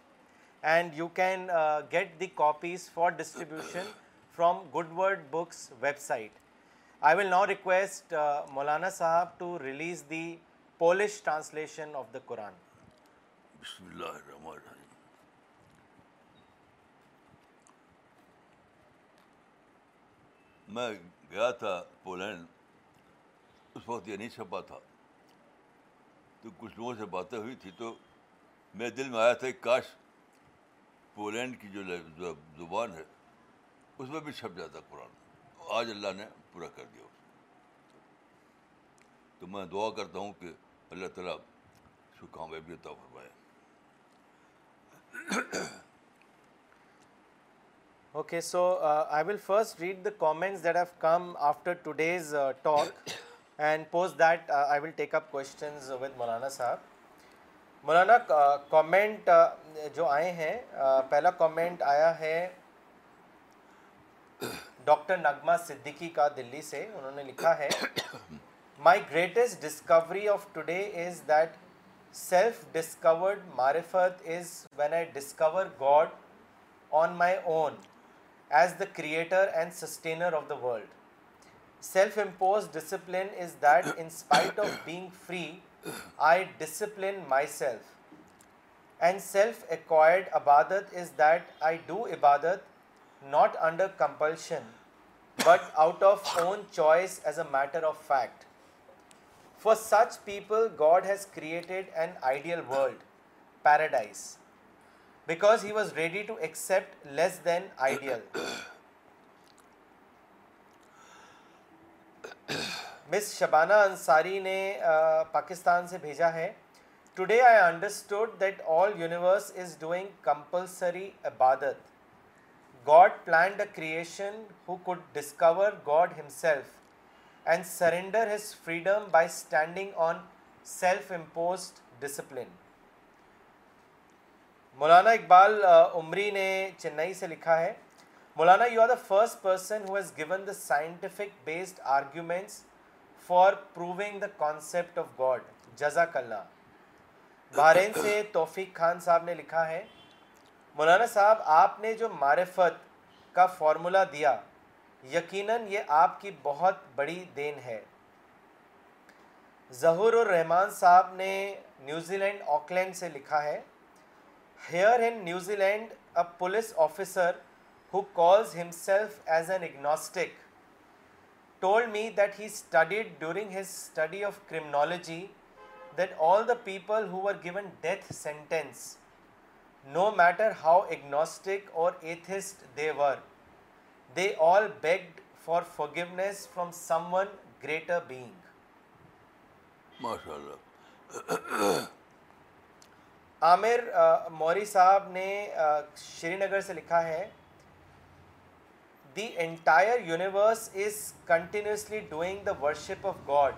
and you can get the copies for distribution from Goodword Books website. I will now request Maulana Sahab to release the Polish translation of the Quran بسم اللہ الرحمن الرحیم میں گیا تھا Poland اس وقت یہ نہیں چھپا تھا تو کچھ لوگوں سے باتیں ہوئی تھی تو میرے دل میں آیا تھا کہ کاش پولینڈ کی جو زبان ہے اس میں بھی چھپ جاتا قرآن آج اللہ نے پورا کر دیا اس تو میں دعا کرتا ہوں کہ اللہ تعالیٰ اس کو کامیابی عطا فرمائے okay so I will first read the comments that have come after two days talk and pause that I will take up questions with Maulana Sahab Maulana comment جو آئے ہیں پہلا کامنٹ آیا ہے ڈاکٹر نغمہ صدیقی کا دلی سے انہوں نے لکھا ہے my greatest discovery of today is that self discovered معرفت is when I discover God on my own as the creator and sustainer of the world self impose discipline is that in spite of being free I discipline myself and self acquired عبادت is that I do ibadat not under compulsion but out of own choice as a matter of fact for such people God has created an ideal world paradise because he was ready to accept less than ideal Miss Shabana Ansari نے پاکستان سے بھیجا ہے today I understood that all universe is doing compulsory عبادت God planned a creation who could discover God himself and surrender his freedom by standing on self imposed discipline Maulana Iqbal Umri نے چنئی سے لکھا ہے Maulana you are the first person who has the scientific based arguments for proving the concept of God جزاک اللہ بحرین سے توفیق خان صاحب نے لکھا ہے مولانا صاحب آپ نے جو معرفت کا فارمولہ دیا یقیناً یہ آپ کی بہت بڑی دین ہے ظہور الرحمان صاحب نے لینڈ آکلینڈ سے لکھا ہے here in New Zealand a police officer who calls himself as an agnostic told me that he studied during his study of criminology that all the people who are given death sentence no matter how agnostic or atheist they were they all begged for forgiveness from someone greater being ماشاء اللہ عامر موری صاحب نے Srinagar سے لکھا ہے the entire universe is continuously doing the worship of God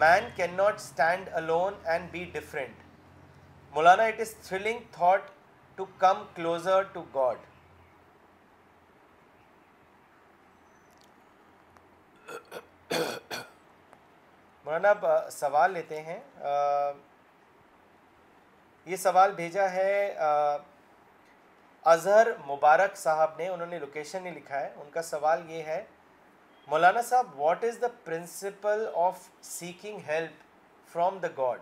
man can not stand alone and be different Maulana it is thrilling thought to come closer to God Maulana سوال لیتے ہیں یہ سوال بھیجا ہے اظہر مبارک صاحب نے انہوں نے لوکیشن نہیں لکھا ہے ان کا سوال یہ ہے Maulana Sahab what is the principal of seeking help from the God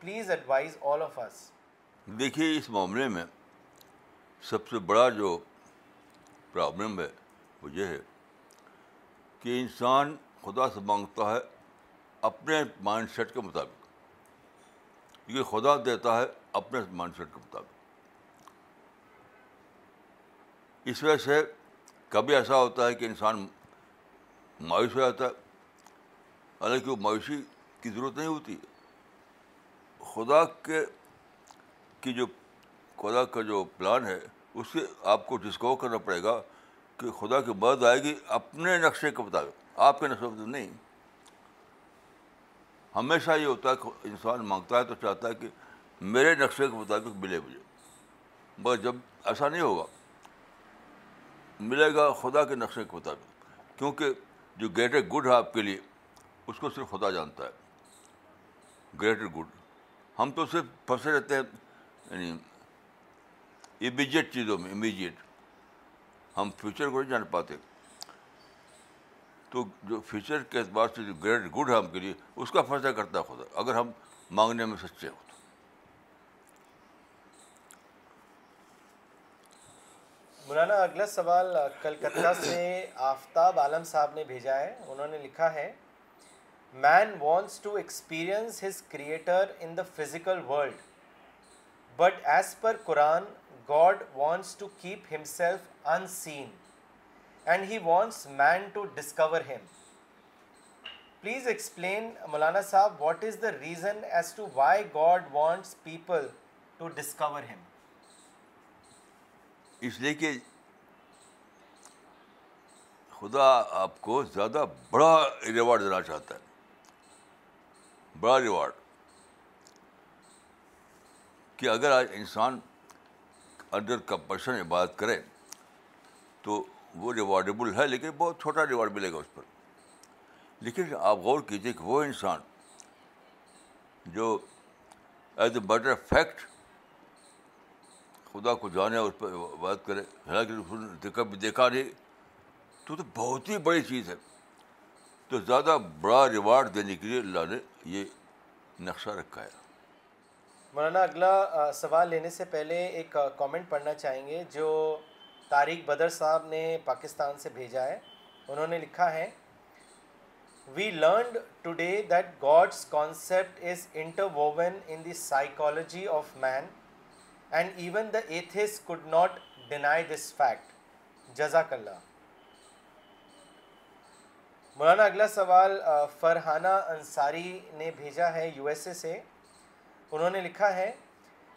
please advise all of us دیکھیے اس معاملے میں سب سے بڑا جو پرابلم ہے وہ یہ ہے کہ انسان خدا سے مانگتا ہے اپنے مائنڈ سیٹ کے مطابق کیونکہ خدا دیتا ہے اپنے مائنڈ سیٹ کے مطابق اس وجہ سے کبھی ایسا ہوتا ہے کہ انسان مایوس ہو جاتا ہے حالانکہ وہ مایوسی کی ضرورت نہیں ہوتی خدا کے کی جو خدا کا جو پلان ہے اس سے آپ کو ڈسکور کرنا پڑے گا کہ خدا کی مدد آئے گی اپنے نقشے کے مطابق آپ کے نقشے نہیں ہمیشہ یہ ہوتا ہے کہ انسان مانگتا ہے تو چاہتا ہے کہ میرے نقشے کے مطابق ملے مجھے بس جب ایسا نہیں ہوگا ملے گا خدا کے نقشے کے مطابق کیونکہ جو گریٹر گڈ ہے آپ کے لیے اس کو صرف خدا جانتا ہے گریٹر گڈ ہم تو صرف پھنسے رہتے ہیں یعنی امیجیٹ چیزوں میں امیجیٹ ہم فیوچر کو نہیں جان پاتے تو جو فیوچر کے اعتبار سے جو گریٹ گڈ ہے ہم کے لیے اس کا فیصلہ کرتا ہے خدا اگر ہم مانگنے میں سچے ہوں تو مولانا اگلا سوال کلکتہ سے آفتاب عالم صاحب نے بھیجا ہے انہوں نے لکھا ہے man wants to experience his creator in the physical world but as per Quran God wants to keep himself unseen and he wants man to discover him please explain Maulana Sahab what is the reason as to why God wants people to discover him اس لیے کہ خدا آپ کو زیادہ بڑا reward دینا چاہتا ہے بڑا ریوارڈ کہ اگر آج انسان انڈر کمپشن عبادت کرے تو وہ ریوارڈیبل ہے لیکن بہت چھوٹا ریوارڈ ملے گا اس پر لیکن آپ غور کیجیے کہ وہ انسان جو ایز اے میٹر فیکٹ خدا کو جانے اس پہ بات کرے حالانکہ اس نے کبھی دیکھا نہیں تو بہت ہی بڑی چیز ہے تو زیادہ بڑا ریوارڈ دینے کے لیے اللہ نے یہ نقشہ رکھا ہے مولانا اگلا سوال لینے سے پہلے ایک کامنٹ پڑھنا چاہیں گے جو طارق بدر صاحب نے پاکستان سے بھیجا ہے انہوں نے لکھا ہے we learned today that God's concept is interwoven in the psychology of man and even the atheists could not deny this fact جزاک اللہ مولانا اگلا سوال فرحانہ انصاری نے بھیجا ہے یو ایس اے سے انہوں نے لکھا ہے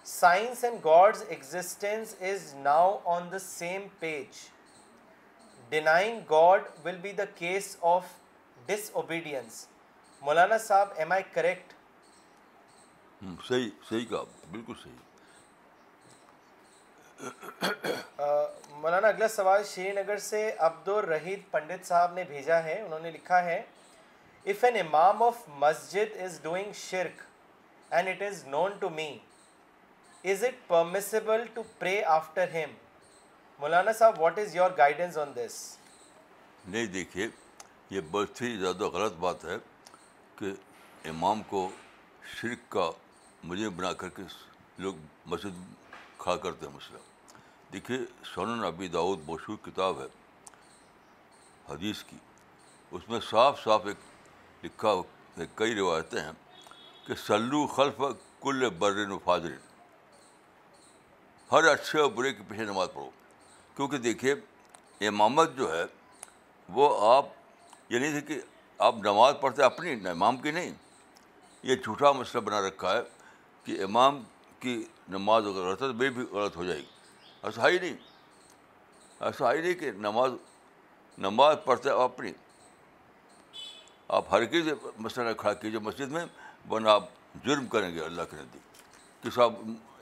science and God's existence is now on the same page denying God will be the case of disobedience Maulana Sahab am I correct صحیح صحیح بالکل صحیح مولانا اگلا سوال شری نگر سے عبد الرحید پنڈت صاحب نے بھیجا ہے انہوں نے لکھا ہے if an imam of masjid is doing شرک and it is known to me is it to pray after him Maulana Sahab what is your guidance on this نہیں دیکھیے یہ بہت ہی زیادہ غلط بات ہے کہ امام کو شرک کا مجھے بنا کر کے لوگ مسجد کھڑا کرتے ہیں مسئلہ دیکھیے سونن ابی داود مشہور کتاب ہے حدیث کی اس میں صاف صاف ایک لکھا کئی روایتیں ہیں کہ سلو خلف کل برن و فاضرین ہر اچھے اور برے کے پیچھے نماز پڑھو کیونکہ دیکھیے امامت جو ہے وہ آپ یہ نہیں تھے کہ آپ نماز پڑھتے اپنی امام کی نہیں یہ جھوٹا مسئلہ بنا رکھا ہے کہ امام کی نماز اگر غلط ہے تو بے بھی غلط ہو جائے گی ایسا ہی نہیں ایسا ہی نہیں کہ نماز نماز پڑھتے آپ اپنی آپ ہر کسی مسئلہ کھڑا کیجیے مسجد میں ورنہ آپ جرم کریں گے اللہ کے نزدیک کہ صاحب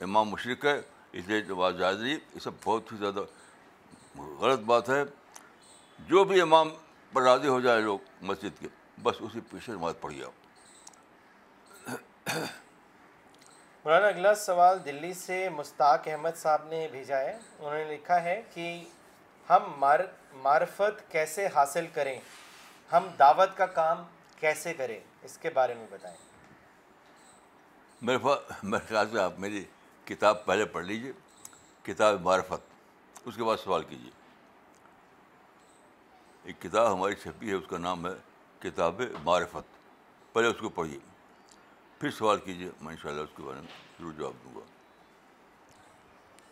امام مشرق ہے اس لیے جو سب بہت ہی زیادہ غلط بات ہے جو بھی امام پر راضی ہو جائے لوگ مسجد کے بس اسی پیچھے نماز پڑھی جاؤ مولانا اگلا سوال دلی سے مشتاق احمد صاحب نے بھیجا ہے انہوں نے لکھا ہے کہ ہم معرفت کیسے حاصل کریں ہم دعوت کا کام کیسے کریں اس کے بارے میں بتائیں میرے خیال سے آپ میری کتاب پہلے پڑھ لیجیے کتاب معرفت اس کے بعد سوال کیجیے ایک کتاب ہماری چھپی ہے اس کا نام ہے کتاب معرفت پہلے اس کو پڑھیے پھر سوال کیجیے میں ان شاء اللہ اس کے بارے میں ضرور جواب دوں گا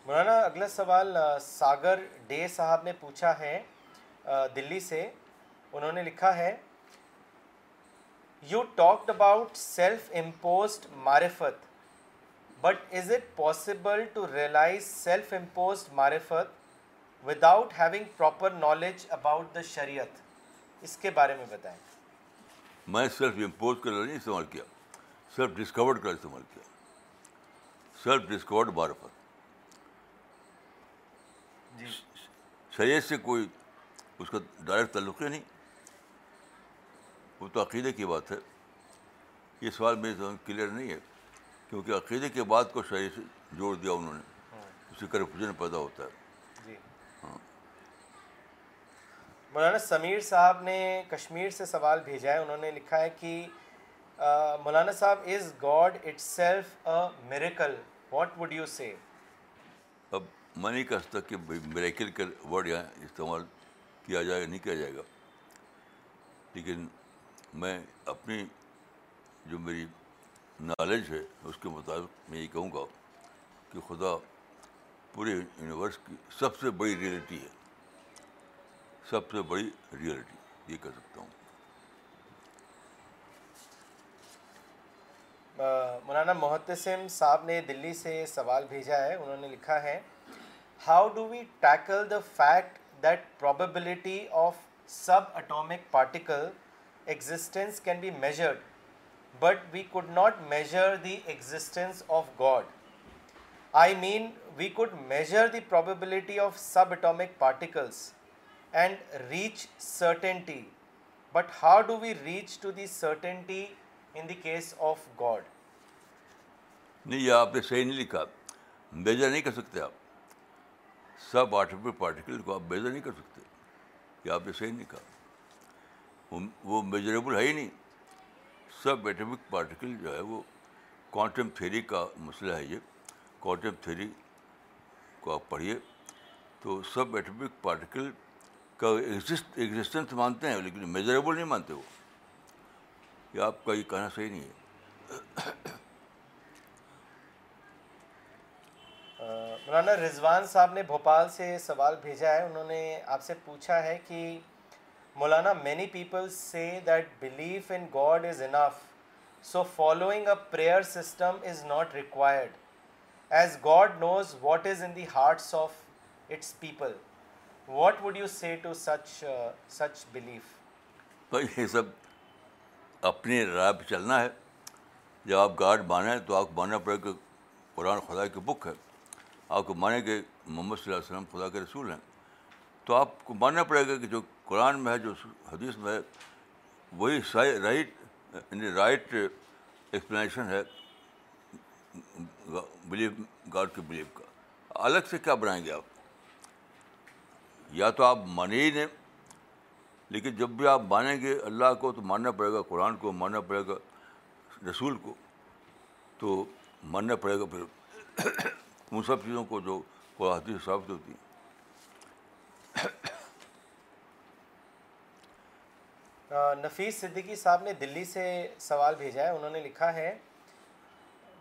مولانا اگلا سوال ساگر ڈے صاحب نے پوچھا ہے دلی سے انہوں نے لکھا ہے you talked about self imposed معرفت but is it possible to realise self impose معرفت without having proper knowledge about the شریعت اس کے بارے میں بتائیں میں سیلف امپوز نہیں استعمال کیا سیلف ڈسکورڈ کا استعمال کیا سیلف ڈسکورڈ معرفت جی شریعت سے کوئی اس کا ڈائریکٹ تعلق ہی نہیں وہ تو عقیدے کی بات ہے یہ سوال میرے کلیئر نہیں ہے کیونکہ عقیدے کے بعد کو سے جوڑ دیا انہوں نے اسی سے کرپشن پیدا ہوتا ہے جی۔ ہاں۔ مولانا سمیر صاحب نے کشمیر سے سوال بھیجا ہے انہوں نے لکھا ہے کہ Maulana Sahab is God itself a miracle what would you say اب میں نہیں کہہ سکتا کہ میریکل کے ورڈ یہاں استعمال کیا جائے گا نہیں کیا جائے گا لیکن میں اپنی جو میری نالج ہے اس کے مطابق میں یہ کہوں گا کہ خدا پورے یونیورس کی سب سے بڑی ریئلٹی ہے سب سے بڑی ریئلٹی یہ کہہ سکتا ہوں مولانا محتسم صاحب نے دلی سے سوال بھیجا ہے انہوں نے لکھا ہے how do we tackle the fact that probability of subatomic particle existence can be measured but we could not measure the existence of God I mean we could measure the probability of subatomic particles and reach certainty but how do we reach to the certainty in the case of God نہیں یہ آپ نے صحیح نہیں لکھا major نہیں کر سکتے آپ سب آٹو پارٹیکل کو آپ میجر نہیں کر سکتے آپ نے صحیح نہیں لکھا وہ میجریبل ہے ہی نہیں سب ایٹمک پارٹیکل جو ہے وہ کوانٹم تھیری کا مسئلہ ہے یہ کوانٹم تھیری کو آپ پڑھیے تو سب ایٹمک پارٹیکل کا ایگزسٹ ایگزسٹنس مانتے ہیں لیکن میجریبل نہیں مانتے وہ یہ آپ کا یہ کہنا صحیح نہیں ہے مولانا رضوان صاحب نے بھوپال سے سوال بھیجا ہے انہوں نے آپ سے پوچھا ہے کہ Maulana many people say that belief in God is enough so following a prayer system is not required as God knows what is in the hearts of its people what would you say to such such belief یہ سب اپنی راہ پہ چلنا ہے جب آپ God مانیں تو آپ کو ماننا پڑے کہ قرآن خدا کی بک ہے آپ کو مانیں کہ محمد صلی اللہ علیہ وسلم خدا کے رسول ہیں تو آپ کو ماننا پڑے گا کہ جو قرآن میں ہے جو حدیث میں ہے وہی رائٹ یعنی رائٹ ایکسپلینیشن ہے بلیو گاڈ کے بلیو کا الگ سے کیا بنائیں گے آپ یا تو آپ مانے ہی نہیں لیکن جب بھی آپ مانیں گے اللہ کو تو ماننا پڑے گا قرآن کو ماننا پڑے گا رسول کو تو ماننا پڑے گا پھر ان سب چیزوں کو جو حدیث ثابت ہوتی ہیں نفیس صدیقی صاحب نے دلی سے سوال بھیجا ہے انہوں نے لکھا ہے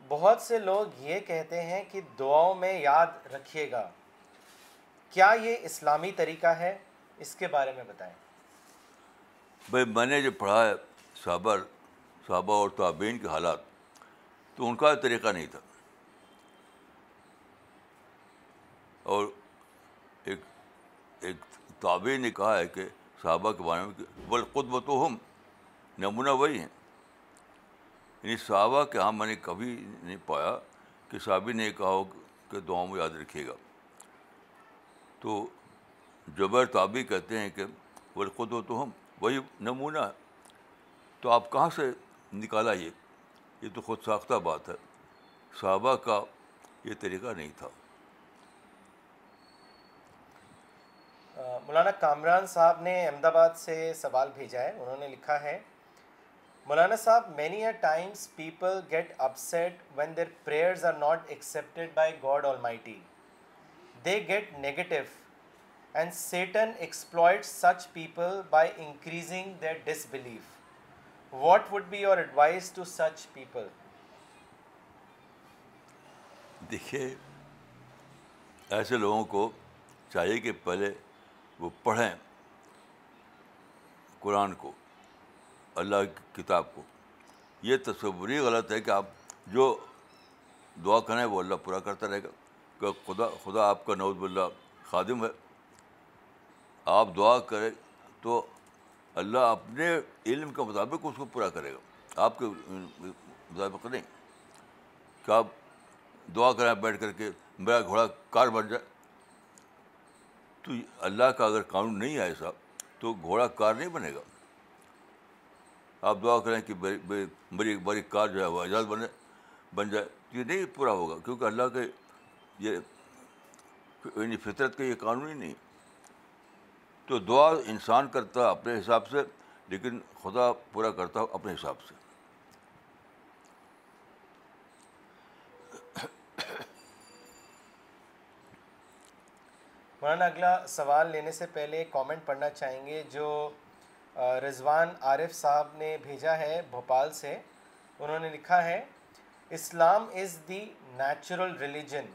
بہت سے لوگ یہ کہتے ہیں کہ دعاؤں میں یاد رکھیے گا کیا یہ اسلامی طریقہ ہے اس کے بارے میں بتائیں بھائی میں نے جو پڑھا ہے صحابہ صحابہ اور تعبین کے حالات تو ان کا طریقہ نہیں تھا اور ایک تعبین نے کہا ہے کہ صحابہ کے بارے میں بل قطب تو ہم نمونہ وہی ہیں یعنی صحابہ کے ہاں میں نے کبھی نہیں پایا کہ صحابی نے کہا ہو کہ دعاؤں یاد رکھیے گا تو جبر تابی کہتے ہیں کہ بل خود تو ہم وہی نمونہ ہے تو آپ کہاں سے نکالا یہ یہ تو خود ساختہ بات ہے صحابہ کا یہ طریقہ نہیں تھا مولانا کامران صاحب نے احمد آباد سے سوال بھیجا ہے انہوں نے لکھا ہے مولانا صاحب many times people get upset when their prayers are not accepted by God all T they get negative and satan exploit such people by increasing disbelief what would be your advice to such people دیکھیے ایسے لوگوں کو چاہیے کہ پہلے وہ پڑھیں قرآن کو اللہ کی کتاب کو یہ تصور ہی غلط ہے کہ آپ جو دعا کریں وہ اللہ پورا کرتا رہے گا کہ خدا خدا آپ کا نعود اللہ خادم ہے آپ دعا کریں تو اللہ اپنے علم کے مطابق اس کو پورا کرے گا آپ کے مطابق نہیں کہ آپ دعا کریں بیٹھ کر کے میرا گھوڑا کار بن جائے تو اللہ کا اگر قانون نہیں آئے ایسا تو گھوڑا کار نہیں بنے گا آپ دعا کریں کہ بڑی کار جو ہے وہ آزاد بنے بن جائے تو یہ نہیں پورا ہوگا کیونکہ اللہ کے یہ یعنی فطرت کا یہ قانون ہی نہیں تو دعا انسان کرتا اپنے حساب سے لیکن خدا پورا کرتا اپنے حساب سے مولانا اگلا سوال لینے سے پہلے کامنٹ پڑھنا چاہیں گے جو رضوان عارف صاحب نے بھیجا ہے بھوپال سے انہوں نے لکھا ہے Islam is the natural religion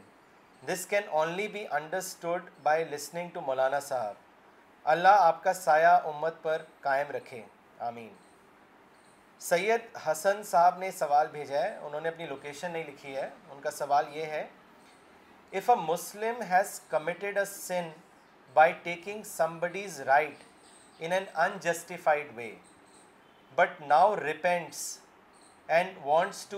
this can only be understood by listening to مولانا صاحب اللہ آپ کا سایہ امت پر قائم رکھے آمین سید حسن صاحب نے سوال بھیجا ہے انہوں نے اپنی لوکیشن نہیں لکھی ہے ان کا سوال یہ ہے if a Muslim has committed a sin by taking somebody's right in an unjustified way but now repents and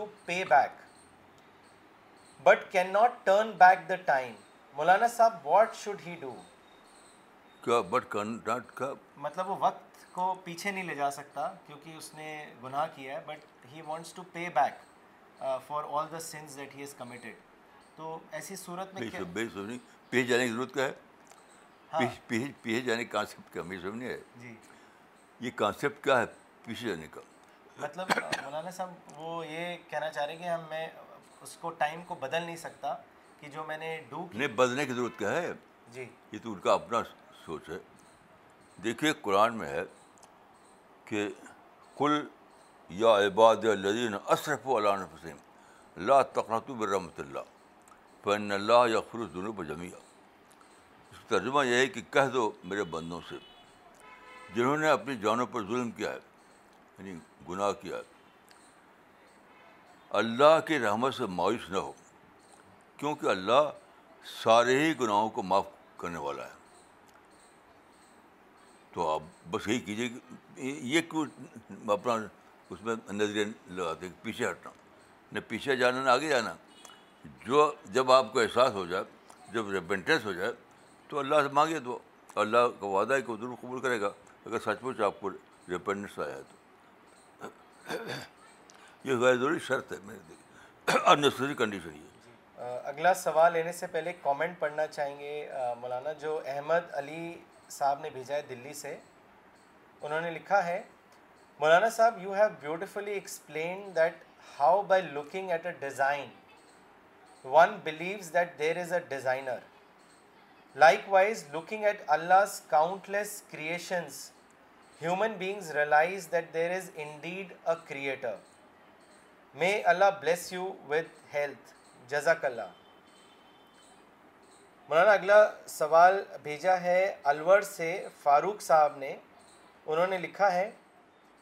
but can not turn back the time مولانا صاحب what should he do but doubt مطلب وہ وقت کو پیچھے نہیں لے جا سکتا کیونکہ اس نے گناہ کیا ہے but he wants to pay back for all the sins that he is committed تو ایسی صورت میں میری سمجھ پیچھے جانے کی ضرورت کیا ہے ہاں۔ پیچھے جانے کا کانسیپٹ کیا میری سمجھ نہیں ہے جی یہ کانسیپٹ کیا ہے پیچھے جانے کا مطلب مولانا صاحب وہ یہ کہنا چاہ رہے ہیں کہ ہم میں اس کو ٹائم کو بدل نہیں سکتا کہ جو میں نے ڈو نہیں بدلنے کی ضرورت کیا ہے جی یہ تو ان کا اپنا سوچ ہے دیکھیے قرآن میں ہے کہ کل یا عباد الدین اصرف علان حسین لا تقنطب رحمۃ اللہ فین اللہ یا خروج دونوں پر جمیا اس کا ترجمہ یہ ہے کہ کہہ دو میرے بندوں سے جنہوں نے اپنی جانوں پر ظلم کیا ہے یعنی گناہ کیا ہے اللہ کی رحمت سے مایوس نہ ہو کیونکہ اللہ سارے ہی گناہوں کو معاف کرنے والا ہے تو آپ بس یہی کیجیے کہ یہ کیوں اپنا اس میں نظریہ لگاتے ہیں کہ پیچھے ہٹنا نہ پیچھے جانا نہ آگے جانا جو جب آپ کو احساس ہو جائے جب ریپینٹنس ہو جائے تو اللہ سے مانگے تو اللہ کا وعدہ ہے کہ وہ ضرور قبول کرے گا اگر سچ مچ آپ کو ریپینڈنس آیا تو یہ غیر ضروری شرط ہے میرے کنڈیشن یہ جی۔ اگلا سوال لینے سے پہلے کامنٹ پڑھنا چاہیں گے مولانا جو احمد علی صاحب نے بھیجا ہے دلی سے انہوں نے لکھا ہے مولانا صاحب you have beautifully explain that how by looking at a design one believes that there is a designer likewise looking at Allah countless creations human humans realize that there is indeed a creator may Allah bless you with health جزاک اللہ مولانا اگلا سوال بھیجا ہے الور سے فاروق صاحب نے انہوں نے لکھا ہے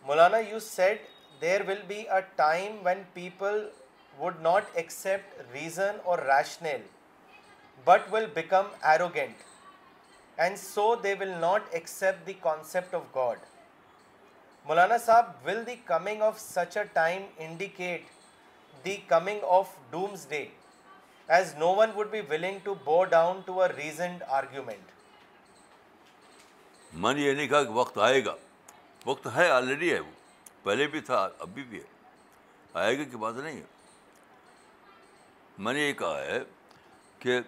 مولانا you said there will be a time when people would not arrogant, reason or rational but will become arrogant and so God. Will not will the concept of God مولانا صاحب will the indicate the coming of doomsday as no one would be willing to a down argument? میں نے یہ نہیں کہا وقت آئے گا وقت ہے آلریڈی ہے وہ پہلے بھی تھا ابھی بھی ہے آئے گا کہ بات نہیں ہے میں نے یہ کہا ہے کہ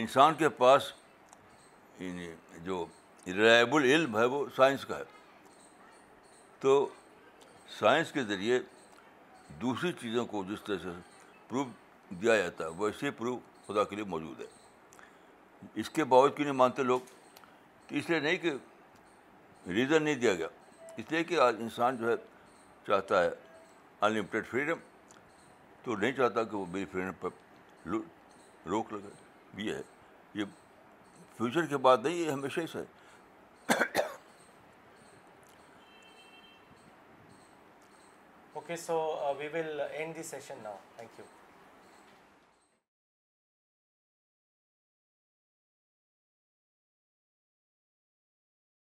انسان کے پاس یعنی جو ریلائبل علم ہے وہ سائنس کا ہے تو سائنس کے ذریعے دوسری چیزوں کو جس طرح سے پروف دیا جاتا ہے ویسے پروف خدا کے لیے موجود ہے اس کے باوجود کیوں نہیں مانتے لوگ تو اس لیے نہیں کہ ریزن نہیں دیا گیا اس لیے کہ آج انسان جو ہے چاہتا ہے ان فریڈم تو نہیں چاہتا کہ وہ میری فرینڈ پر روک لگے یہ ہے یہ فیوچر کے بعد نہیں یہ ہمیشہ سے okay so we will end the session now thank you